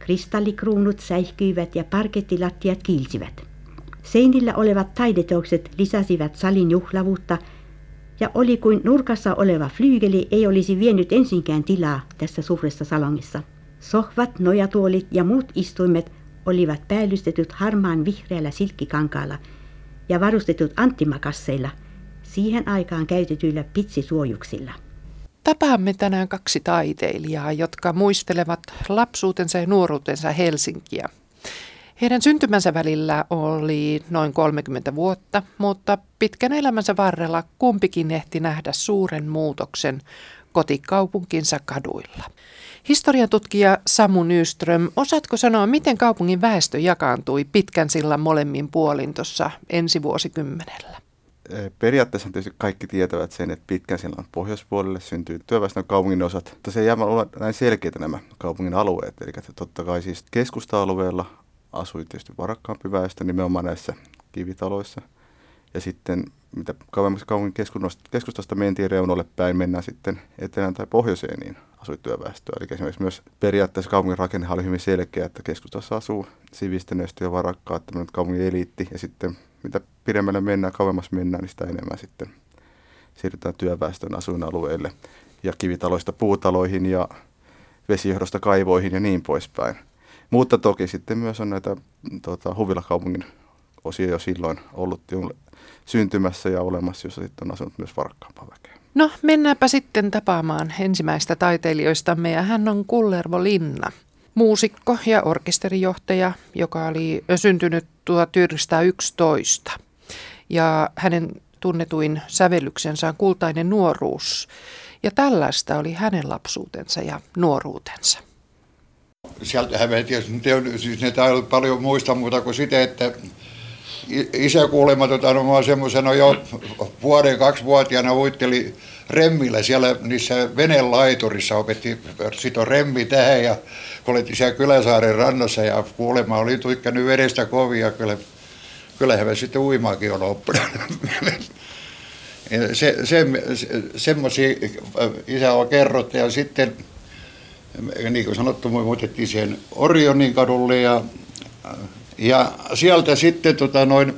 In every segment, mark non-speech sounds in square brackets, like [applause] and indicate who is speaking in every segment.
Speaker 1: Kristallikruunut säihkyivät ja parkettilattiat kiilsivät. Seinillä olevat taideteokset lisäsivät salin juhlavuutta ja oli kuin nurkassa oleva flyygeli ei olisi vienyt ensinkään tilaa tässä suuressa salongissa. Sohvat, nojatuolit ja muut istuimet olivat päällystetyt harmaan vihreällä silkkikankaalla ja varustetut anttimakasseilla, siihen aikaan käytetyillä pitsisuojuksilla.
Speaker 2: Tapaamme tänään kaksi taiteilijaa, jotka muistelevat lapsuutensa ja nuoruutensa Helsinkiä. Heidän syntymänsä välillä oli noin 30 vuotta, mutta pitkän elämänsä varrella kumpikin ehti nähdä suuren muutoksen kotikaupunkinsa kaduilla. Historian tutkija Samu Nyström, osaatko sanoa, miten kaupungin väestö jakaantui pitkän sillan molemmin puolin tuossa ensi vuosikymmenellä?
Speaker 3: Periaatteessa tietysti kaikki tietävät sen, että pitkän sillan pohjoispuolelle syntyy työväestön kaupungin osat, mutta se ei jää olla näin selkeitä nämä kaupungin alueet. Eli totta kai siis keskusta-alueella asui tietysti varakkaampi väestö nimenomaan näissä kivitaloissa. Ja sitten mitä kauemmaksi kaupungin keskustasta mentiin reunoille päin, mennään sitten etelään tai pohjoiseen, niin asui työväestöä. Eli esimerkiksi myös periaatteessa kaupungin rakenne oli hyvin selkeä, että keskustassa asuu sivistyneistö ja varakkaat, tämmöinen kaupungin eliitti, ja sitten mitä pidemmälle mennään, kauemmas mennään, niin sitä enemmän sitten siirrytään työväestön asuinalueille ja kivitaloista puutaloihin ja vesijohdosta kaivoihin ja niin poispäin. Mutta toki sitten myös on näitä tota, huvilakaupungin osia jo silloin ollut syntymässä ja olemassa, jossa sitten on asunut myös varakkaampaa väkeä.
Speaker 2: No mennäänpä sitten tapaamaan ensimmäistä taiteilijoistamme ja hän on Kullervo Linna. Muusikko ja orkesterijohtaja, joka oli syntynyt 1911. Ja hänen tunnetuin sävellyksensä on Kultainen nuoruus. Ja tällaista oli hänen lapsuutensa ja nuoruutensa.
Speaker 4: Sieltähän me tietysti, siis ne ei paljon muista muuta kuin sitä, että isä kuulemma tota, no, semmoisena jo vuoden kaksivuotiaana uitteli remmillä siellä niissä venelaiturissa opetti sito remmi tähän ja kun siellä Kyläsaaren rannassa ja kuulemma oli tykkännyt vedestä kovia, kyllä, kyllähän me sitten uimaakin on oppinut. se, se, se, semmoisia isä on kerrottu ja sitten niin kuin sanottu, me muutettiin siihen Orionin kadulle ja ja sieltä sitten tota, noin,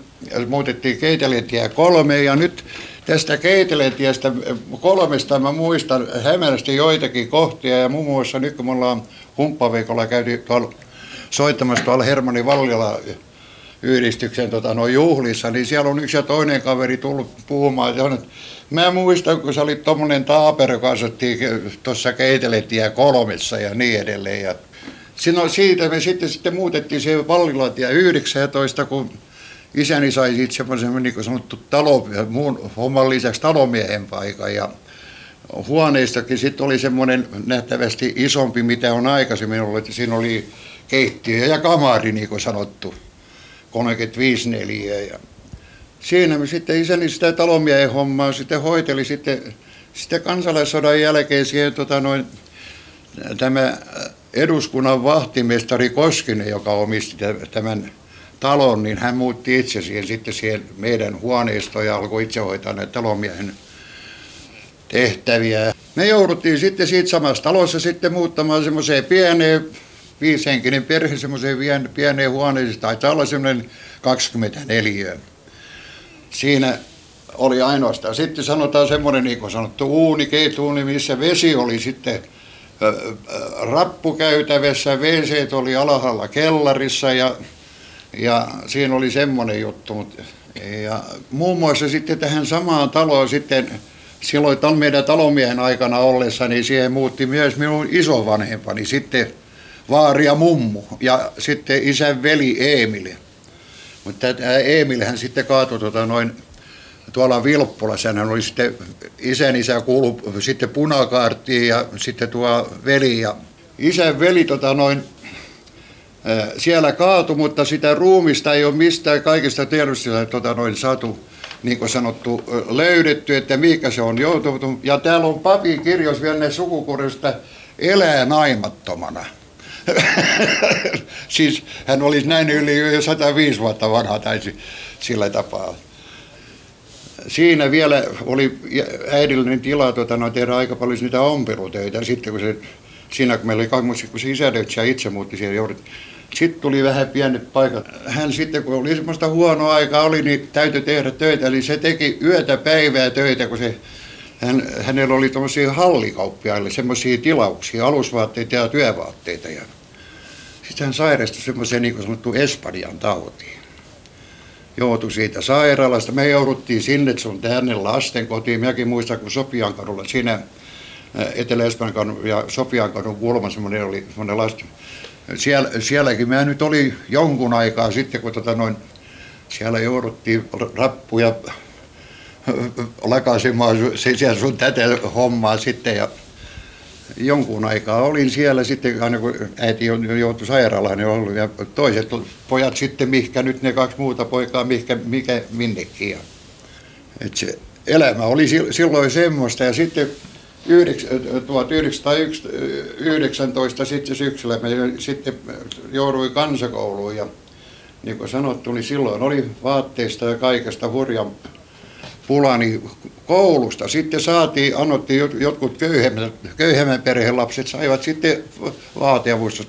Speaker 4: muutettiin Keiteletie kolme ja nyt tästä Keiteletiestä kolmesta mä muistan hämärästi joitakin kohtia ja muun muassa nyt kun me ollaan humppaviikolla käyty tuolla soittamassa tuolla Hermanni Vallila yhdistyksen tota, noin juhlissa, niin siellä on yksi ja toinen kaveri tullut puhumaan, että mä muistan, kun se oli tuommoinen taapero, joka asuttiin tuossa Keiteletie kolmessa ja niin edelleen. Ja Sino, siitä me sitten, sitten muutettiin se Vallilatia 19, kun isäni sai sitten semmoisen niin kuin sanottu talo, muun homman lisäksi talomiehen paikan ja huoneistakin sitten oli semmoinen nähtävästi isompi, mitä on aikaisemmin ollut, että siinä oli keittiö ja kamari, niin kuin sanottu, 35 neliä. Ja siinä me sitten isäni sitä talomiehen hommaa sitten hoiteli sitten, sitten kansalaissodan jälkeen siihen tota noin, tämä eduskunnan vahtimestari Koskinen, joka omisti tämän talon, niin hän muutti itse siihen sitten siihen meidän huoneistoon ja alkoi itse hoitaa näitä talomiehen tehtäviä. Me jouduttiin sitten siitä samassa talossa sitten muuttamaan semmoiseen pieneen, viishenkinen perhe semmoiseen pieneen huoneeseen, tai olla semmoinen 24. Siinä oli ainoastaan. Sitten sanotaan semmoinen, niin kuin sanottu, uuni, keituuni, missä vesi oli sitten rappukäytävässä, wc oli alhaalla kellarissa ja, ja siinä oli semmoinen juttu. Mutta, ja muun muassa sitten tähän samaan taloon sitten silloin tämän meidän talomiehen aikana ollessa, niin siihen muutti myös minun isovanhempani, sitten vaari ja mummu ja sitten isän veli Eemili. Mutta tämä Eemilhän sitten kaatui tota noin tuolla Vilppulassa, hän oli sitten isän isä kuulu sitten punakaartiin ja sitten tuo veli ja isän veli tota noin, siellä kaatu, mutta sitä ruumista ei ole mistään kaikista tiedosta tota noin saatu, niin kuin sanottu, löydetty, että mikä se on joutunut. Ja täällä on papin kirjoissa vielä ne sukukurista elää naimattomana. [laughs] siis hän olisi näin yli 105 vuotta vanha tai sillä tapaa siinä vielä oli äidillinen tila tuota, no, tehdä aika paljon niitä ompelutöitä. Sitten kun se siinä kun meillä oli kaksi, kun se isä itse muutti siihen joudut. Sitten tuli vähän pienet paikat. Hän sitten, kun oli semmoista huonoa aikaa oli, niin täytyy tehdä töitä. Eli se teki yötä päivää töitä, kun se hän, hänellä oli tuommoisia hallikauppiaille semmoisia tilauksia, alusvaatteita ja työvaatteita. Ja sitten hän sairastui semmoiseen niin sanottu Espanjan tautiin. Joutui siitä sairaalasta. Me jouduttiin sinne, se on tänne lasten kotiin. Minäkin muistan, kun Sopiankadulla siinä Etelä-Espanjan ja Sopiankadun kulma semmoinen oli semmoinen lasten. Siellä, sielläkin mä nyt oli jonkun aikaa sitten, kun tota noin, siellä jouduttiin rappuja lakaisemaan siellä sun tätä hommaa sitten ja jonkun aikaa olin siellä sitten, aina kun äiti joutui sairaalaan, niin ollut, ja toiset pojat sitten, mihkä nyt ne kaksi muuta poikaa, mihkä, mikä minnekin. Ja, et se elämä oli silloin semmoista, ja sitten 1919 sitten syksyllä me sitten jouduin kansakouluun, ja niin kuin sanottu, niin silloin oli vaatteista ja kaikesta hurjan pulani koulusta. Sitten saatiin, annottiin jotkut köyhemmän, köyhemmän perheen lapset saivat sitten vaateavusta.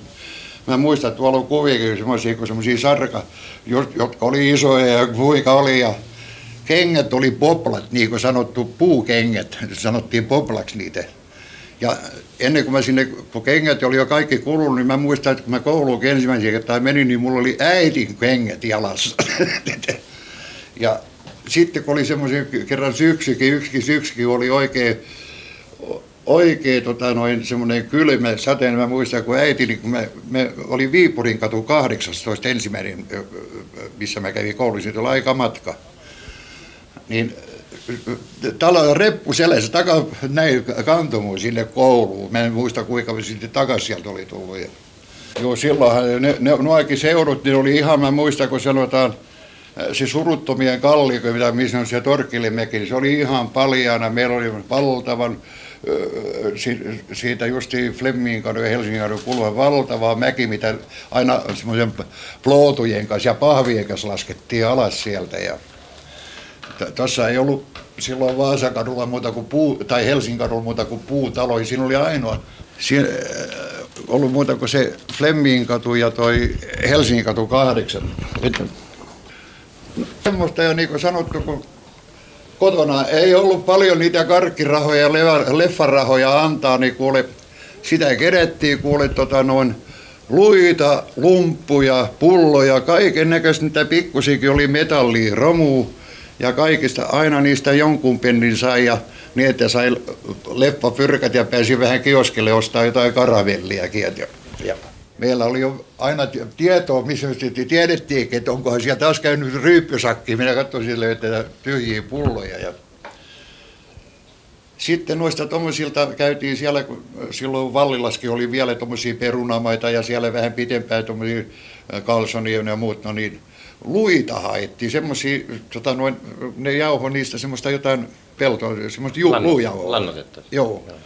Speaker 4: Mä muistan, että tuolla on kuviakin semmoisia, kun semmoisia sarka, jotka oli isoja ja kuinka oli. Ja kengät oli poplat, niin kuin sanottu, puukengät, sanottiin poplaksi niitä. Ja ennen kuin mä sinne, kun kengät oli jo kaikki kulunut, niin mä muistan, että kun mä kouluun ensimmäisen kertaa menin, niin mulla oli äitin kengät jalassa. [laughs] ja sitten kun oli semmoisia kerran syksykin, yksikin syksykin oli oikein, oikein tota noin semmoinen kylmä sateen. Mä muistan, kun äiti, niin kun mä, mä oli Viipurin katu 18 ensimmäinen, missä mä kävin koulussa, siitä oli aika matka. Niin talo reppu selässä taka näin kantomuun sinne kouluun. Mä en muista kuinka sitten takaisin sieltä oli tullut. Joo, silloinhan ne, ne, nuokin seurut, niin oli ihan, mä muistan, kun sanotaan, se suruttomien kalliko, mitä missä on se Torkkilimäki, niin se oli ihan paljana. Meillä oli valtavan siitä justi Flemmin kadun ja Helsingin kadun kulua valtava mäki, mitä aina semmoisen plootujen kanssa ja pahvien kanssa laskettiin alas sieltä. Ja Tuossa ei ollut silloin Vaasakadulla muuta kuin puu, tai Helsingin kadulla muuta kuin puutalo. Siinä oli ainoa siinä, ollut muuta kuin se Flemmin katu ja toi Helsingin katu kahdeksan. Semmoista jo niin kuin sanottu, kun kotona ei ollut paljon niitä karkkirahoja ja leffarahoja antaa, niin kuule, sitä kerettiin kuule tota noin luita, lumppuja, pulloja, kaiken näköistä, mitä pikkusikin oli metallia, romu ja kaikista aina niistä jonkun pennin sai ja niin, että sai pyrkät ja pääsi vähän kioskelle ostaa jotain karavelliakin. Ja, ja meillä oli jo aina tietoa, missä tiedettiin, että onkohan siellä taas käynyt ryyppysakki. Minä katsoin sille, että tyhjiä pulloja. Ja sitten noista tuommoisilta käytiin siellä, kun silloin Vallilaskin oli vielä tuommoisia perunamaita ja siellä vähän pitempään tuommoisia kalsonia ja muut, no niin luita haettiin, semmoisia, tota noin, ne jauho niistä semmoista jotain peltoa, semmoista ju, Lann, luujauhoa.
Speaker 5: Lannotetta.
Speaker 4: Joo. Joo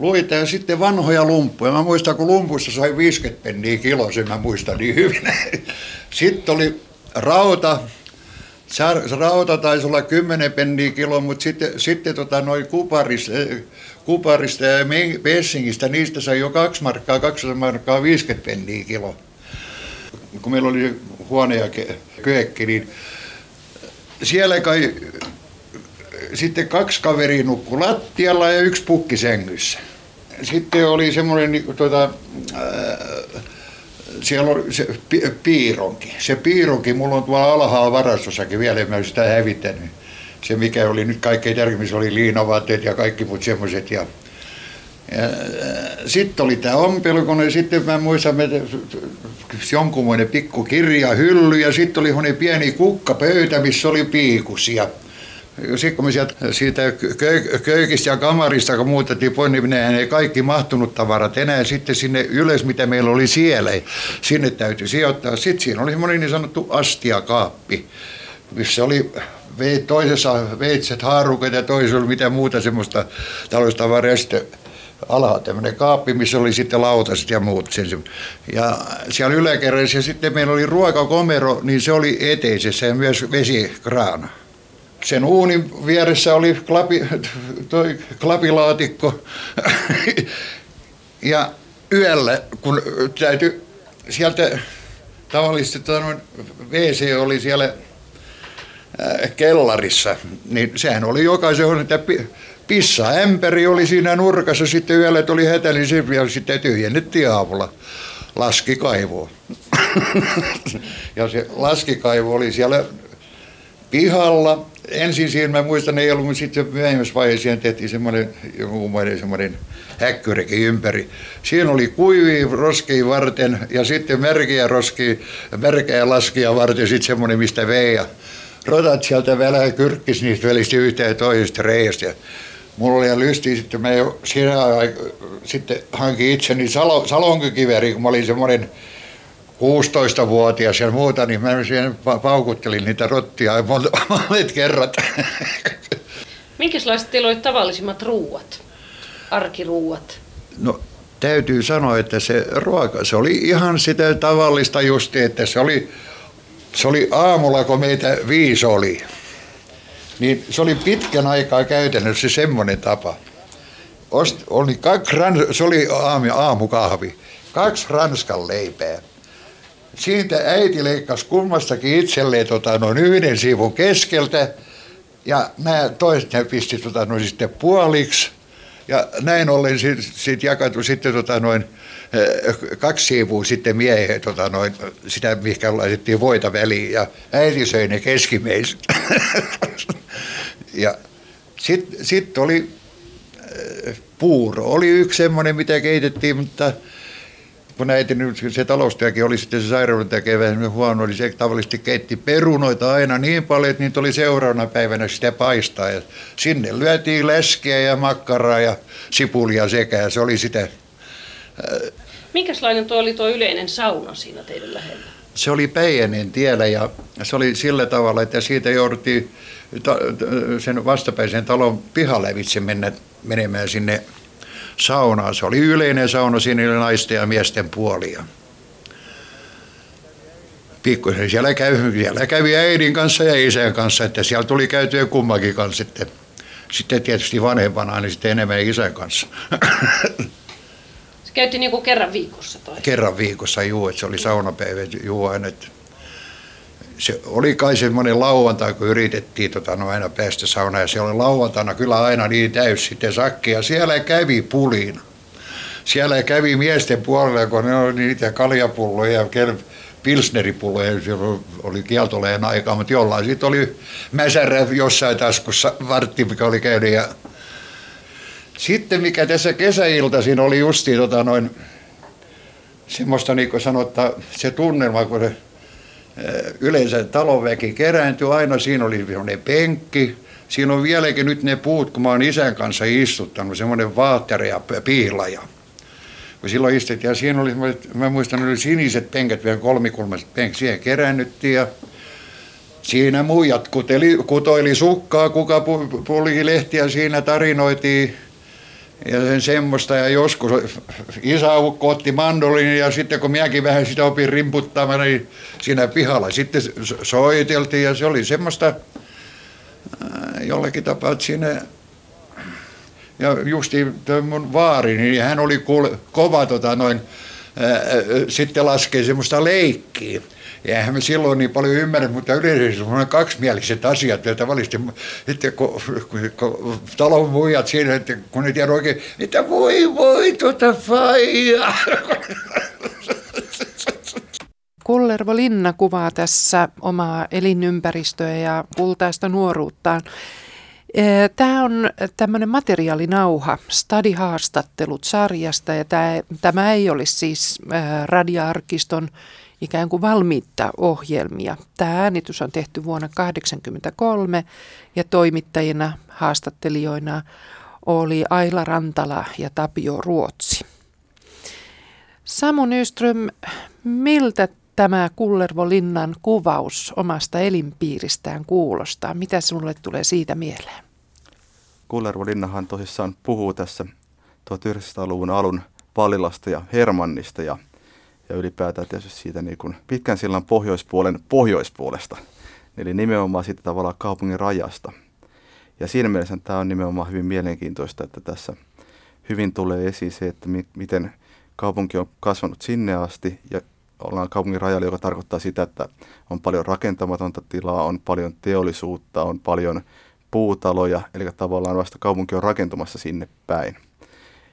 Speaker 4: luita ja sitten vanhoja lumppuja. Mä muistan, kun lumpuissa sai 50 penniä kilo, sen mä muistan niin hyvin. [laughs] Sitten oli rauta, se rauta taisi olla 10 penniä kilo, mutta sitten, sitten tota, noin kuparista, kuparista ja Messingistä, niistä sai jo 2 markkaa, 200 markkaa 50 penniä kilo. Kun meillä oli huone ja köekki, niin siellä kai sitten kaksi kaveria nukkui lattialla ja yksi pukki sängyssä. Sitten oli semmoinen, niin, tuota, äh, siellä oli se piironki. Se piironki, mulla on tuolla alhaalla varastossakin vielä, en mä sitä hävittänyt. Se mikä oli nyt kaikkein tärkein, oli liinavaatteet ja kaikki muut semmoiset. Ja, sitten oli tämä ompelukone, sitten mä muistan, että jonkunmoinen pikku kirja, hylly ja sitten oli pieni kukkapöytä, missä oli piikusia sitten kun me sieltä, siitä köykistä ja kamarista, kun muutettiin pois, niin ei kaikki mahtunut tavarat enää sitten sinne ylös, mitä meillä oli siellä. Sinne täytyy sijoittaa. Sitten siinä oli semmoinen niin sanottu astiakaappi, missä oli toisessa veitset, haarukat ja toisessa oli mitä muuta semmoista taloustavaraa. Sitten alhaalla tämmöinen kaappi, missä oli sitten lautaset ja muut. Ja siellä yläkerrassa ja sitten meillä oli ruokakomero, niin se oli eteisessä ja myös vesikraana sen uunin vieressä oli klapi, toi klapilaatikko. ja yöllä, kun täytyy sieltä tavallisesti tuota, WC oli siellä äh, kellarissa, niin sehän oli jokaisen että pissaämpäri oli siinä nurkassa, sitten yöllä tuli hätäli, ja sitten tyhjennettiin aamulla laskikaivoa. [laughs] ja se laskikaivo oli siellä pihalla. Ensin siinä mä muistan, ei ollut, mutta sitten myöhemmässä vaiheessa siihen tehtiin semmoinen, joku semmoinen häkkyrikin ympäri. Siinä oli kuivia roskia varten ja sitten märkiä roskia, märkiä laskia varten sitten semmoinen, mistä vei. Ja rotat sieltä välillä kyrkkis niistä välistä yhteen toisesta reiästä. Ja mulla oli lysti, sitten mä jo siinä sitten hankin itseni salo, salonkikiveri, kun mä olin semmoinen 16-vuotias ja muuta, niin mä siihen paukuttelin niitä rottia [laughs] monet kerrat.
Speaker 5: Minkälaiset teillä oli tavallisimmat ruuat, arkiruuat?
Speaker 4: No täytyy sanoa, että se ruoka, se oli ihan sitä tavallista justi, että se oli, se oli aamulla, kun meitä viisi oli. Niin se oli pitkän aikaa käytännössä semmoinen tapa. Ost, oli kaksi, se oli aamu, aamukahvi, kaksi ranskan leipää siitä äiti leikkasi kummastakin itselleen tota, noin yhden sivun keskeltä ja nämä toiset ne pisti tota, noin sitten puoliksi. Ja näin ollen sitten sit jakatui sitten tota, noin, kaksi sivua sitten miehen, tota, noin, sitä mihinkä laitettiin voita väliin ja äiti söi ne keskimeiset. ja sitten sit oli puuro. Oli yksi semmoinen, mitä keitettiin, mutta kun äiti nyt se taloustyökin oli sitten se sairaudentekijä vähän huono, niin se tavallisesti keitti perunoita aina niin paljon, että niitä oli seuraavana päivänä sitä paistaa. Ja sinne lyötiin läskiä ja makkaraa ja sipulia sekä. Se oli sitä.
Speaker 5: Minkälainen tuo oli tuo yleinen sauna siinä teidän lähellä?
Speaker 4: Se oli Päijäneen tiellä ja se oli sillä tavalla, että siitä jouduttiin sen vastapäisen talon pihalevitse mennä, menemään sinne saunaa. Se oli yleinen sauna, siinä oli naisten ja miesten puolia. Pikkuisen siellä kävi, siellä kävi äidin kanssa ja isän kanssa, että siellä tuli käytyä kummakin kanssa sitten. Sitten tietysti vanhempana, niin sitten enemmän isän kanssa.
Speaker 5: Se käytiin niin kuin kerran viikossa toi?
Speaker 4: Kerran viikossa, juu, että se oli saunapäivä, juu aina, että se oli kai semmoinen lauantai, kun yritettiin tota, no aina päästä saunaan, ja se oli lauantaina kyllä aina niin täys sitten sakki, ja siellä kävi pulin. Siellä kävi miesten puolella, kun ne oli niitä kaljapulloja ja pilsneripulloja, se oli kieltoleen aikaa, mutta jollain sitten oli mäsärä jossain taskussa vartti, mikä oli käynyt. Ja sitten mikä tässä kesäiltaisin oli justiin tota noin, semmoista niin kuin sanottaa, se tunnelma, kun se yleensä talonväki kerääntyi aina, siinä oli semmoinen penkki, siinä on vieläkin nyt ne puut, kun mä oon isän kanssa istuttanut, semmoinen vaatteri ja piilaja. Kun silloin istuttiin, ja siinä oli, mä muistan, oli siniset penkät, vielä kolmikulmaiset penkit, siihen kerännyttiin ja siinä muijat kuteli, kutoili sukkaa, kuka pulki lehtiä, siinä tarinoitiin ja sen semmoista. Ja joskus isäukko otti mandolin ja sitten kun minäkin vähän sitä opin rimputtamaan, niin siinä pihalla sitten soiteltiin ja se oli semmoista äh, jollakin tapaa, että siinä ja justi mun vaari, niin hän oli kova tota noin, ää, äh, sitten laskee semmoista leikkiä. Ja eihän me silloin niin paljon ymmärrä, mutta yleisesti on kaksimieliset asiat, joita tavallisesti, että kun, kun, kun talon muijat siinä, että kun ne tiedä oikein, että voi voi tuota faija.
Speaker 2: Kullervo Linna kuvaa tässä omaa elinympäristöä ja kultaista nuoruuttaan. Tämä on tämmöinen materiaalinauha, Stadi-haastattelut sarjasta ja tämä, tämä ei olisi siis radiaarkiston ikään kuin valmiita ohjelmia. Tämä äänitys on tehty vuonna 1983 ja toimittajina, haastattelijoina oli Aila Rantala ja Tapio Ruotsi. Samu Nyström, miltä tämä Kullervo Linnan kuvaus omasta elinpiiristään kuulostaa? Mitä sinulle tulee siitä mieleen?
Speaker 3: Kullervo Linnahan tosissaan puhuu tässä 1900-luvun alun Valilasta ja Hermannista ja ja ylipäätään tietysti siitä niin kuin pitkän sillan pohjoispuolen pohjoispuolesta, eli nimenomaan siitä tavallaan kaupungin rajasta. Ja siinä mielessä tämä on nimenomaan hyvin mielenkiintoista, että tässä hyvin tulee esiin se, että mi- miten kaupunki on kasvanut sinne asti ja ollaan kaupungin rajalla, joka tarkoittaa sitä, että on paljon rakentamatonta tilaa, on paljon teollisuutta, on paljon puutaloja, eli tavallaan vasta kaupunki on rakentumassa sinne päin.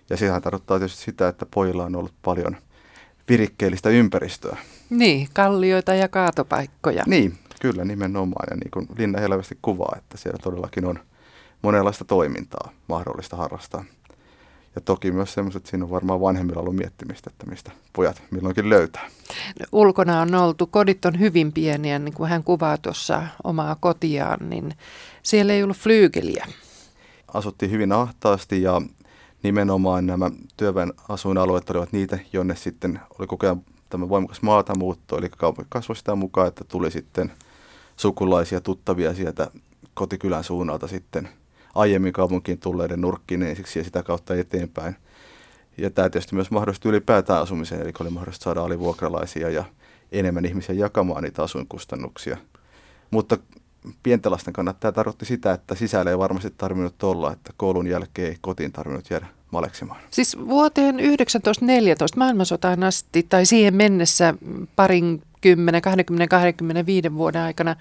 Speaker 3: Ja sehän tarkoittaa tietysti sitä, että pojilla on ollut paljon virikkeellistä ympäristöä.
Speaker 2: Niin, kallioita ja kaatopaikkoja.
Speaker 3: Niin, kyllä nimenomaan. Ja niin kuin Linna helvästi kuvaa, että siellä todellakin on monenlaista toimintaa mahdollista harrastaa. Ja toki myös semmoiset, että siinä on varmaan vanhemmilla ollut miettimistä, että mistä pojat milloinkin löytää.
Speaker 2: Ulkona on oltu, kodit on hyvin pieniä, niin kuin hän kuvaa tuossa omaa kotiaan, niin siellä ei ollut flyygeliä.
Speaker 3: Asuttiin hyvin ahtaasti ja nimenomaan nämä työväen asuinalueet olivat niitä, jonne sitten oli koko ajan tämä voimakas maatamuutto, eli kaupunki kasvoi sitä mukaan, että tuli sitten sukulaisia, tuttavia sieltä kotikylän suunnalta sitten aiemmin kaupunkiin tulleiden nurkkiin ensiksi ja sitä kautta eteenpäin. Ja tämä tietysti myös mahdollisti ylipäätään asumiseen, eli oli mahdollista saada alivuokralaisia ja enemmän ihmisiä jakamaan niitä asuinkustannuksia. Mutta pienten lasten kannalta tämä tarkoitti sitä, että sisällä ei varmasti tarvinnut olla, että koulun jälkeen ei kotiin tarvinnut jäädä maleksimaan.
Speaker 2: Siis vuoteen 1914 maailmansotaan asti tai siihen mennessä parin 10, 20, 25 vuoden aikana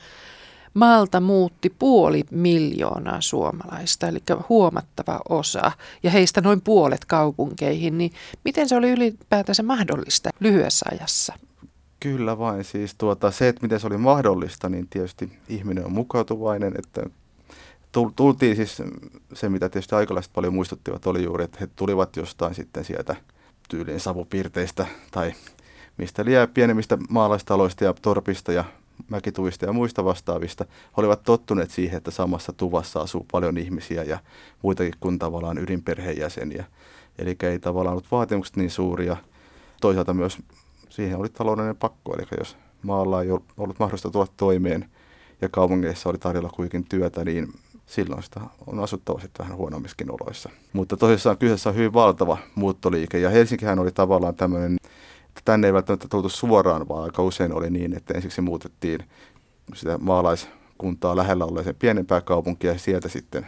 Speaker 2: maalta muutti puoli miljoonaa suomalaista, eli huomattava osa, ja heistä noin puolet kaupunkeihin, niin miten se oli ylipäätänsä mahdollista lyhyessä ajassa?
Speaker 3: Kyllä vain. Siis tuota, se, että miten se oli mahdollista, niin tietysti ihminen on mukautuvainen, että tultiin siis se, mitä tietysti aikalaiset paljon muistuttivat, oli juuri, että he tulivat jostain sitten sieltä tyyliin savupirteistä tai mistä liian pienemmistä maalaistaloista ja torpista ja mäkituvista ja muista vastaavista, he olivat tottuneet siihen, että samassa tuvassa asuu paljon ihmisiä ja muitakin kuin tavallaan ydinperheenjäseniä. Eli ei tavallaan ollut vaatimukset niin suuria. Toisaalta myös siihen oli taloudellinen pakko, eli jos maalla ei ollut mahdollista tulla toimeen ja kaupungeissa oli tarjolla kuitenkin työtä, niin silloin sitä on asuttava sitten vähän huonommissakin oloissa. Mutta tosissaan kyseessä on hyvin valtava muuttoliike ja Helsinkihän oli tavallaan tämmöinen, että tänne ei välttämättä tultu suoraan, vaan aika usein oli niin, että ensiksi muutettiin sitä maalaiskuntaa lähellä olleeseen pienempää kaupunkia ja sieltä sitten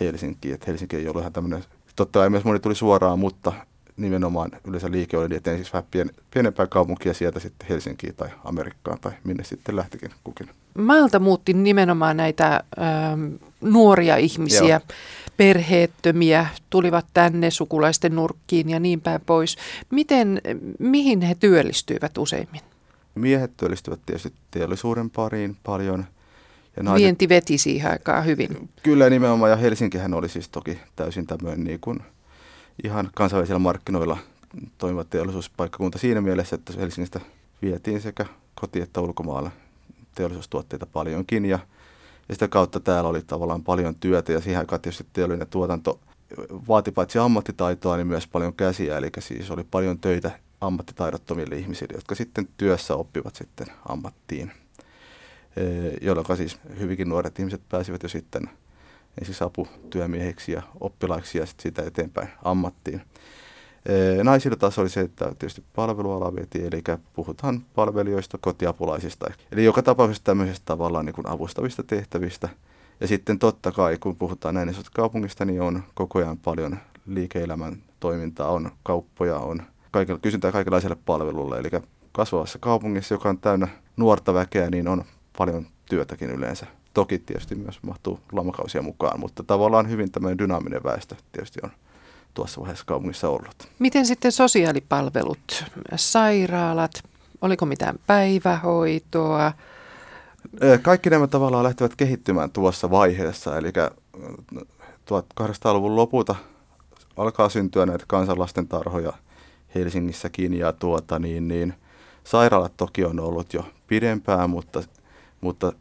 Speaker 3: Helsinkiin. Että Helsinki ei ollut ihan tämmöinen, totta kai myös moni tuli suoraan, mutta nimenomaan yleensä liike oli, niin, että ensiksi vähän pien, pienempää kaupunkia sieltä sitten Helsinkiin tai Amerikkaan tai minne sitten lähtikin kukin.
Speaker 2: Maalta muutti nimenomaan näitä ö, nuoria ihmisiä, Joo. perheettömiä, tulivat tänne sukulaisten nurkkiin ja niin päin pois. Miten, mihin he työllistyivät useimmin?
Speaker 3: Miehet työllistyvät tietysti teollisuuden pariin paljon.
Speaker 2: Ja naiset, Vienti veti siihen aikaan hyvin.
Speaker 3: Kyllä nimenomaan, ja Helsinkihän oli siis toki täysin tämmöinen niin kuin – ihan kansainvälisillä markkinoilla toimiva teollisuuspaikkakunta siinä mielessä, että Helsingistä vietiin sekä koti- että ulkomailla teollisuustuotteita paljonkin ja, ja sitä kautta täällä oli tavallaan paljon työtä ja siihen aikaan tietysti teollinen tuotanto vaati paitsi ammattitaitoa, niin myös paljon käsiä, eli siis oli paljon töitä ammattitaidottomille ihmisille, jotka sitten työssä oppivat sitten ammattiin, jolloin siis hyvinkin nuoret ihmiset pääsivät jo sitten siis aputyömiehiksi ja oppilaiksi ja sitten siitä eteenpäin ammattiin. Naisilla taas oli se, että tietysti palveluala veti, eli puhutaan palvelijoista, kotiapulaisista. Eli joka tapauksessa tämmöisestä tavallaan niin kuin avustavista tehtävistä. Ja sitten totta kai, kun puhutaan näin isosta kaupungista, niin on koko ajan paljon liike-elämän toimintaa, on kauppoja, on kaikilla, kysyntää kaikenlaiselle palvelulle. Eli kasvavassa kaupungissa, joka on täynnä nuorta väkeä, niin on paljon työtäkin yleensä. Toki tietysti myös mahtuu lamakausia mukaan, mutta tavallaan hyvin tämmöinen dynaaminen väestö tietysti on tuossa vaiheessa kaupungissa ollut.
Speaker 2: Miten sitten sosiaalipalvelut, sairaalat, oliko mitään päivähoitoa?
Speaker 3: Kaikki nämä tavallaan lähtevät kehittymään tuossa vaiheessa, eli 1800-luvun lopulta alkaa syntyä näitä kansanlasten tarhoja Helsingissäkin ja tuota, niin, niin, sairaalat toki on ollut jo pidempään, mutta mutta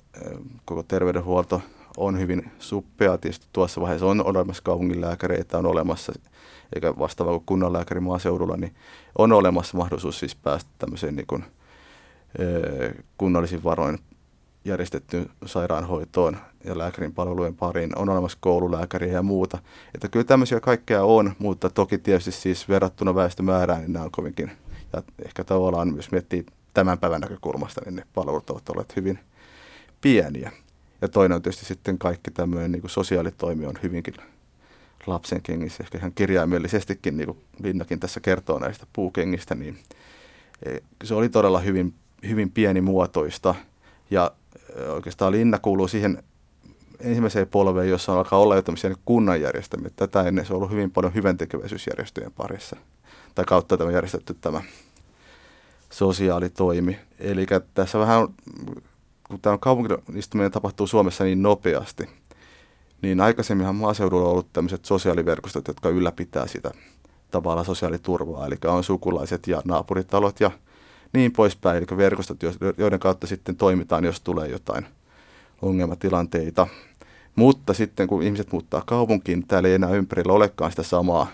Speaker 3: koko terveydenhuolto on hyvin suppea. Tietysti tuossa vaiheessa on olemassa kaupunginlääkäreitä, on olemassa, eikä vastaava kuin kunnanlääkäri maaseudulla, niin on olemassa mahdollisuus siis päästä tämmöiseen niin kuin, kunnallisin varoin järjestettyyn sairaanhoitoon ja lääkärin palvelujen pariin. On olemassa koululääkäriä ja muuta. Että kyllä tämmöisiä kaikkea on, mutta toki tietysti siis verrattuna väestömäärään, niin nämä on kovinkin, ja ehkä tavallaan myös miettii tämän päivän näkökulmasta, niin ne palvelut ovat olleet hyvin, pieniä. Ja toinen on tietysti sitten kaikki tämmöinen niin sosiaalitoimi on hyvinkin lapsen kengissä, ehkä ihan kirjaimellisestikin, niin kuin Linnakin tässä kertoo näistä puukengistä, niin e, se oli todella hyvin, hyvin pienimuotoista. Ja e, oikeastaan Linna kuuluu siihen ensimmäiseen polveen, jossa alkaa olla jo tämmöisiä kunnan järjestämiä. Tätä ennen se on ollut hyvin paljon hyväntekeväisyysjärjestöjen parissa. Tai kautta tämä järjestetty tämä sosiaalitoimi. Eli tässä vähän, kun tämä kaupungistuminen tapahtuu Suomessa niin nopeasti, niin aikaisemminhan maaseudulla on ollut tämmöiset sosiaaliverkostot, jotka ylläpitää sitä tavalla sosiaaliturvaa, eli on sukulaiset ja naapuritalot ja niin poispäin, eli verkostot, joiden kautta sitten toimitaan, jos tulee jotain ongelmatilanteita. Mutta sitten kun ihmiset muuttaa kaupunkiin, niin täällä ei enää ympärillä olekaan sitä samaa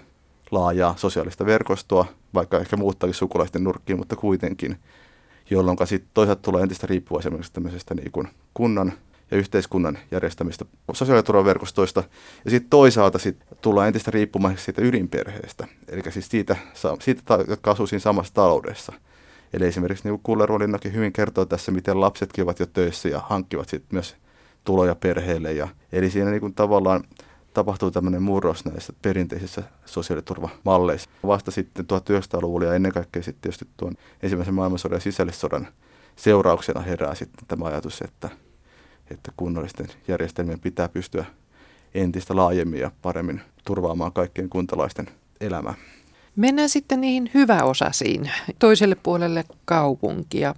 Speaker 3: laajaa sosiaalista verkostoa, vaikka ehkä muuttaakin sukulaisten nurkkiin, mutta kuitenkin, jolloin sitten toisaalta tulee entistä riippuvaisemmaksi tämmöisestä niin kuin kunnan ja yhteiskunnan järjestämistä sosiaaliturvaverkostoista. Ja sitten toisaalta sit tullaan entistä riippumaiseksi siitä ydinperheestä, eli siis siitä, siitä jotka asuu siinä samassa taloudessa. Eli esimerkiksi niin Kulleruolinnakin hyvin kertoo tässä, miten lapsetkin ovat jo töissä ja hankkivat sitten myös tuloja perheelle. Ja, eli siinä niin kuin tavallaan tapahtuu tämmöinen murros näissä perinteisissä sosiaaliturvamalleissa. Vasta sitten 1900-luvulla ja ennen kaikkea sitten tietysti tuon ensimmäisen maailmansodan ja sisällissodan seurauksena herää sitten tämä ajatus, että, että kunnallisten järjestelmien pitää pystyä entistä laajemmin ja paremmin turvaamaan kaikkien kuntalaisten elämää.
Speaker 2: Mennään sitten niihin hyväosasiin, toiselle puolelle kaupunkia.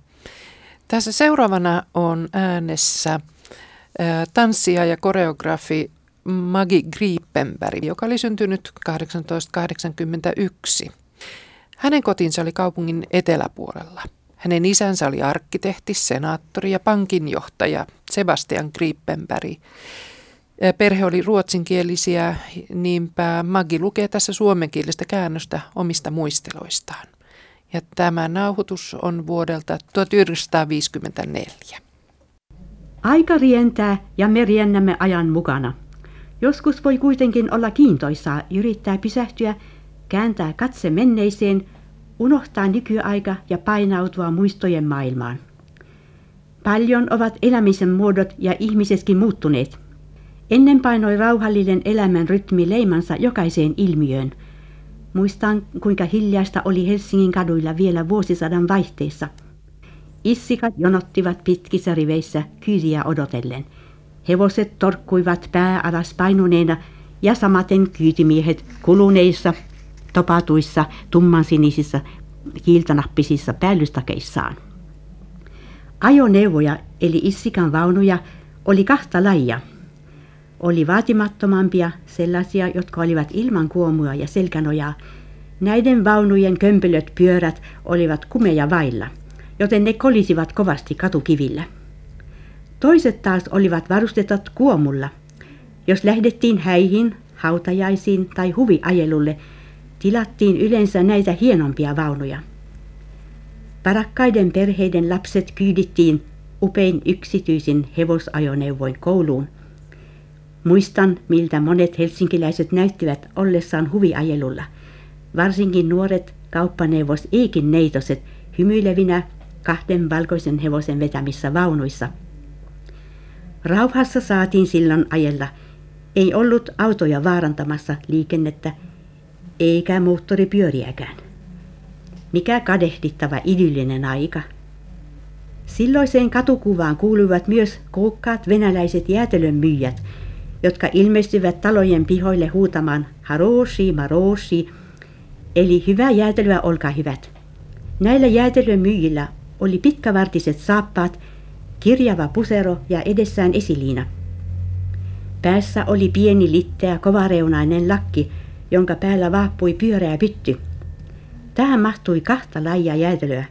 Speaker 2: Tässä seuraavana on äänessä tanssija ja koreografi Magi Griepenberg, joka oli syntynyt 1881. Hänen kotinsa oli kaupungin eteläpuolella. Hänen isänsä oli arkkitehti, senaattori ja pankinjohtaja Sebastian Griepenberg. Perhe oli ruotsinkielisiä, niinpä Maggi lukee tässä suomenkielistä käännöstä omista muisteloistaan. Ja tämä nauhoitus on vuodelta 1954.
Speaker 1: Aika rientää ja me riennämme ajan mukana. Joskus voi kuitenkin olla kiintoisaa yrittää pysähtyä, kääntää katse menneiseen, unohtaa nykyaika ja painautua muistojen maailmaan. Paljon ovat elämisen muodot ja ihmisetkin muuttuneet. Ennen painoi rauhallinen elämän rytmi leimansa jokaiseen ilmiöön. Muistan, kuinka hiljaista oli Helsingin kaduilla vielä vuosisadan vaihteessa. Issikat jonottivat pitkissä riveissä kyytiä odotellen – Hevoset torkkuivat pää alas painuneena ja samaten kyytimiehet kuluneissa, topatuissa, tummansinisissä, kiiltanappisissa päällystakeissaan. Ajoneuvoja eli issikan vaunuja oli kahta lajia. Oli vaatimattomampia, sellaisia, jotka olivat ilman kuomua ja selkänojaa. Näiden vaunujen kömpelöt pyörät olivat kumeja vailla, joten ne kolisivat kovasti katukivillä. Toiset taas olivat varustetat kuomulla. Jos lähdettiin häihin, hautajaisiin tai huviajelulle, tilattiin yleensä näitä hienompia vaunuja. Parakkaiden perheiden lapset kyydittiin upein yksityisin hevosajoneuvoin kouluun. Muistan, miltä monet helsinkiläiset näyttivät ollessaan huviajelulla. Varsinkin nuoret kauppaneuvos Iikin neitoset hymyilevinä kahden valkoisen hevosen vetämissä vaunuissa – Rauhassa saatiin silloin ajella. Ei ollut autoja vaarantamassa liikennettä, eikä moottoripyöriäkään. Mikä kadehdittava idyllinen aika. Silloiseen katukuvaan kuuluivat myös koukkaat venäläiset jäätelön myyjät, jotka ilmestyivät talojen pihoille huutamaan haroshi, maroshi, eli hyvää jäätelyä, olkaa hyvät. Näillä jäätelön myyjillä oli pitkävartiset saappaat kirjava pusero ja edessään esiliina. Päässä oli pieni litteä kovareunainen lakki, jonka päällä vaappui pyöreä pytty. Tähän mahtui kahta lajia jäätelöä.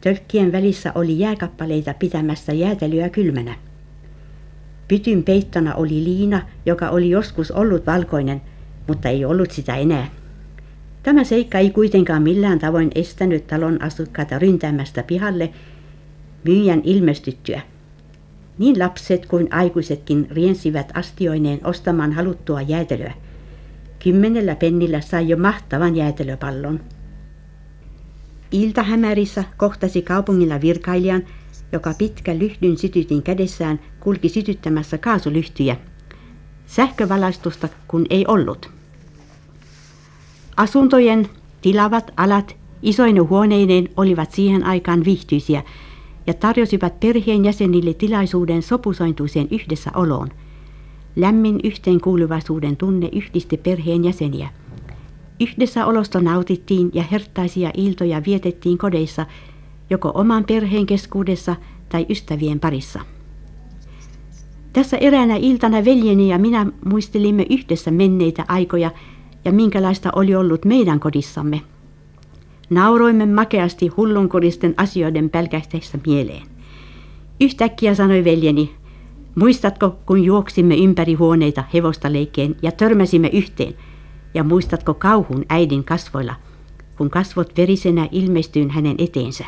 Speaker 1: Tölkkien välissä oli jääkappaleita pitämässä jäätelyä kylmänä. Pytyn peittona oli liina, joka oli joskus ollut valkoinen, mutta ei ollut sitä enää. Tämä seikka ei kuitenkaan millään tavoin estänyt talon asukkaita ryntäämästä pihalle myyjän ilmestyttyä. Niin lapset kuin aikuisetkin riensivät astioineen ostamaan haluttua jäätelöä. Kymmenellä pennillä sai jo mahtavan jäätelöpallon. Iltahämärissä kohtasi kaupungilla virkailijan, joka pitkä lyhdyn sytytin kädessään kulki sytyttämässä kaasulyhtyjä. Sähkövalaistusta kun ei ollut. Asuntojen tilavat alat isoine huoneineen olivat siihen aikaan viihtyisiä ja tarjosivat perheen jäsenille tilaisuuden sopusointuiseen yhdessä oloon. Lämmin yhteenkuuluvaisuuden tunne yhdisti perheen jäseniä. Yhdessä olosta nautittiin ja herttaisia iltoja vietettiin kodeissa, joko oman perheen keskuudessa tai ystävien parissa. Tässä eräänä iltana veljeni ja minä muistelimme yhdessä menneitä aikoja ja minkälaista oli ollut meidän kodissamme. Nauroimme makeasti hullunkuristen asioiden pälkähteistä mieleen. Yhtäkkiä sanoi veljeni, muistatko kun juoksimme ympäri huoneita hevosta leikkeen ja törmäsimme yhteen? Ja muistatko kauhun äidin kasvoilla, kun kasvot verisenä ilmestyin hänen eteensä?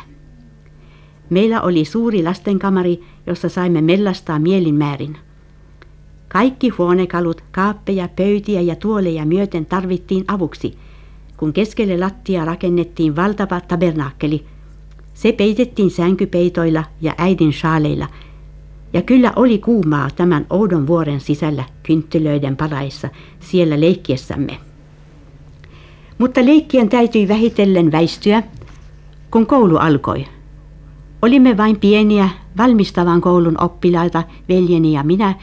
Speaker 1: Meillä oli suuri lastenkamari, jossa saimme mellastaa mielinmäärin. Kaikki huonekalut, kaappeja, pöytiä ja tuoleja myöten tarvittiin avuksi, kun keskelle lattia rakennettiin valtava tabernaakkeli. Se peitettiin sänkypeitoilla ja äidin shaaleilla, ja kyllä oli kuumaa tämän oudon vuoren sisällä kynttilöiden paraissa siellä leikkiessämme. Mutta leikkien täytyi vähitellen väistyä, kun koulu alkoi. Olimme vain pieniä valmistavan koulun oppilaita, veljeni ja minä,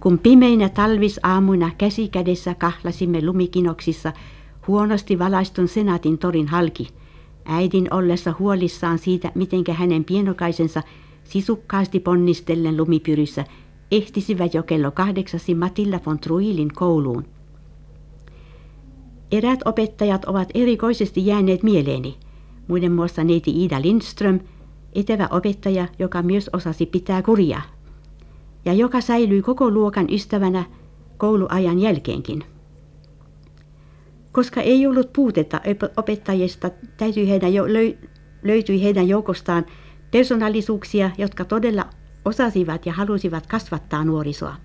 Speaker 1: kun pimeinä talvisaamuina käsi kädessä kahlasimme lumikinoksissa huonosti valaistun senaatin torin halki, äidin ollessa huolissaan siitä, mitenkä hänen pienokaisensa sisukkaasti ponnistellen lumipyryssä ehtisivät jo kello kahdeksasi Matilda von Truilin kouluun. Erät opettajat ovat erikoisesti jääneet mieleeni, muiden muassa neiti Ida Lindström – etevä opettaja, joka myös osasi pitää kuria ja joka säilyi koko luokan ystävänä kouluajan jälkeenkin. Koska ei ollut puutetta opettajista, täytyi heidän jo, löytyi heidän joukostaan persoonallisuuksia, jotka todella osasivat ja halusivat kasvattaa nuorisoa.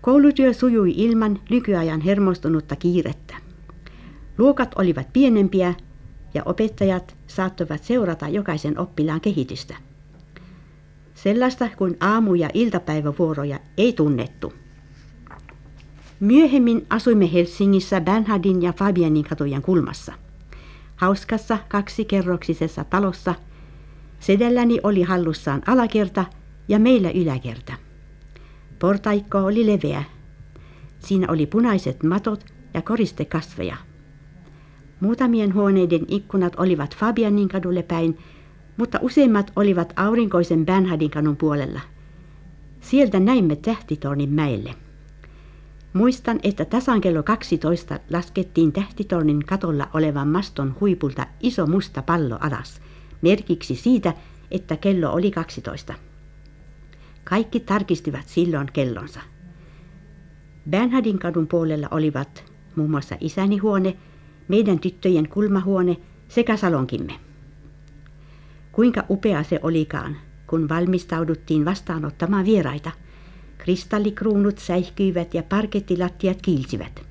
Speaker 1: Koulutyö sujui ilman nykyajan hermostunutta kiirettä. Luokat olivat pienempiä ja opettajat saattoivat seurata jokaisen oppilaan kehitystä. Sellaista kuin aamu- ja iltapäivävuoroja ei tunnettu. Myöhemmin asuimme Helsingissä Bernhardin ja Fabianin katujen kulmassa. Hauskassa kaksikerroksisessa talossa sedelläni oli hallussaan alakerta ja meillä yläkerta. Portaikko oli leveä. Siinä oli punaiset matot ja koristekasveja. Muutamien huoneiden ikkunat olivat Fabianin kadulle päin, mutta useimmat olivat aurinkoisen Bernhardin kadun puolella. Sieltä näimme tähtitornin mäelle. Muistan, että tasan kello 12 laskettiin tähtitornin katolla olevan maston huipulta iso musta pallo alas, merkiksi siitä, että kello oli 12. Kaikki tarkistivat silloin kellonsa. Bernhardin kadun puolella olivat muun muassa isäni huone, meidän tyttöjen kulmahuone sekä salonkimme. Kuinka upea se olikaan, kun valmistauduttiin vastaanottamaan vieraita. Kristallikruunut säihkyivät ja parkettilattiat kiilsivät.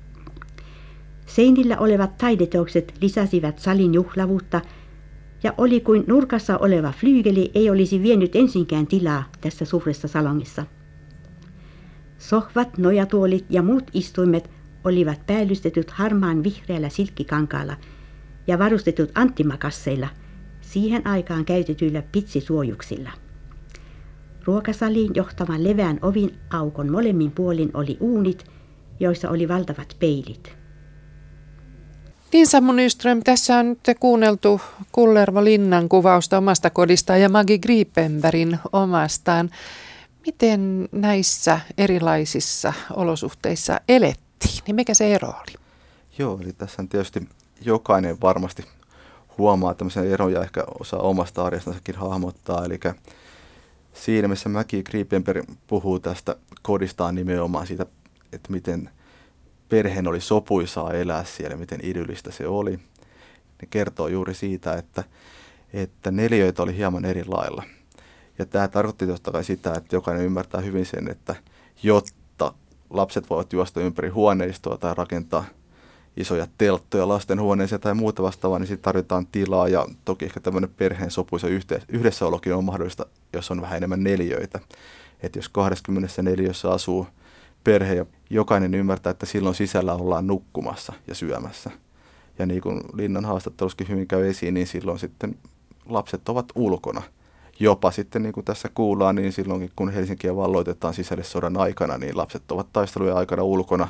Speaker 1: Seinillä olevat taideteokset lisäsivät salin juhlavuutta ja oli kuin nurkassa oleva flyygeli ei olisi vienyt ensinkään tilaa tässä suuressa salongissa. Sohvat, nojatuolit ja muut istuimet olivat päällystetyt harmaan vihreällä silkkikankaalla ja varustetut anttimakasseilla, siihen aikaan käytetyillä pitsisuojuksilla. Ruokasaliin johtavan levään ovin aukon molemmin puolin oli uunit, joissa oli valtavat peilit.
Speaker 2: Niin Sammu Nyström, tässä on nyt kuunneltu Kullervo Linnan kuvausta omasta kodistaan ja Magi Gripenbergin omastaan. Miten näissä erilaisissa olosuhteissa elet? tehtiin, niin mikä se ero oli?
Speaker 3: Joo, eli tässä on tietysti jokainen varmasti huomaa tämmöisen eron ja ehkä osaa omasta arjestansakin hahmottaa. Eli siinä, missä Mäki Kriipenberg puhuu tästä kodistaan nimenomaan siitä, että miten perheen oli sopuisaa elää siellä, miten idyllistä se oli. Ne kertoo juuri siitä, että, että neljöitä oli hieman eri lailla. Ja tämä tarkoitti totta kai sitä, että jokainen ymmärtää hyvin sen, että jotta lapset voivat juosta ympäri huoneistoa tai rakentaa isoja telttoja lastenhuoneeseen tai muuta vastaavaa, niin sitten tarvitaan tilaa ja toki ehkä tämmöinen perheen sopuisa yhdessäolokin on mahdollista, jos on vähän enemmän neljöitä. Että jos 24 asuu perhe ja jokainen ymmärtää, että silloin sisällä ollaan nukkumassa ja syömässä. Ja niin kuin Linnan haastattelussakin hyvin käy esiin, niin silloin sitten lapset ovat ulkona. Jopa sitten, niin kuin tässä kuullaan, niin silloinkin kun Helsinkiä valloitetaan sisällissodan aikana, niin lapset ovat taistelujen aikana ulkona.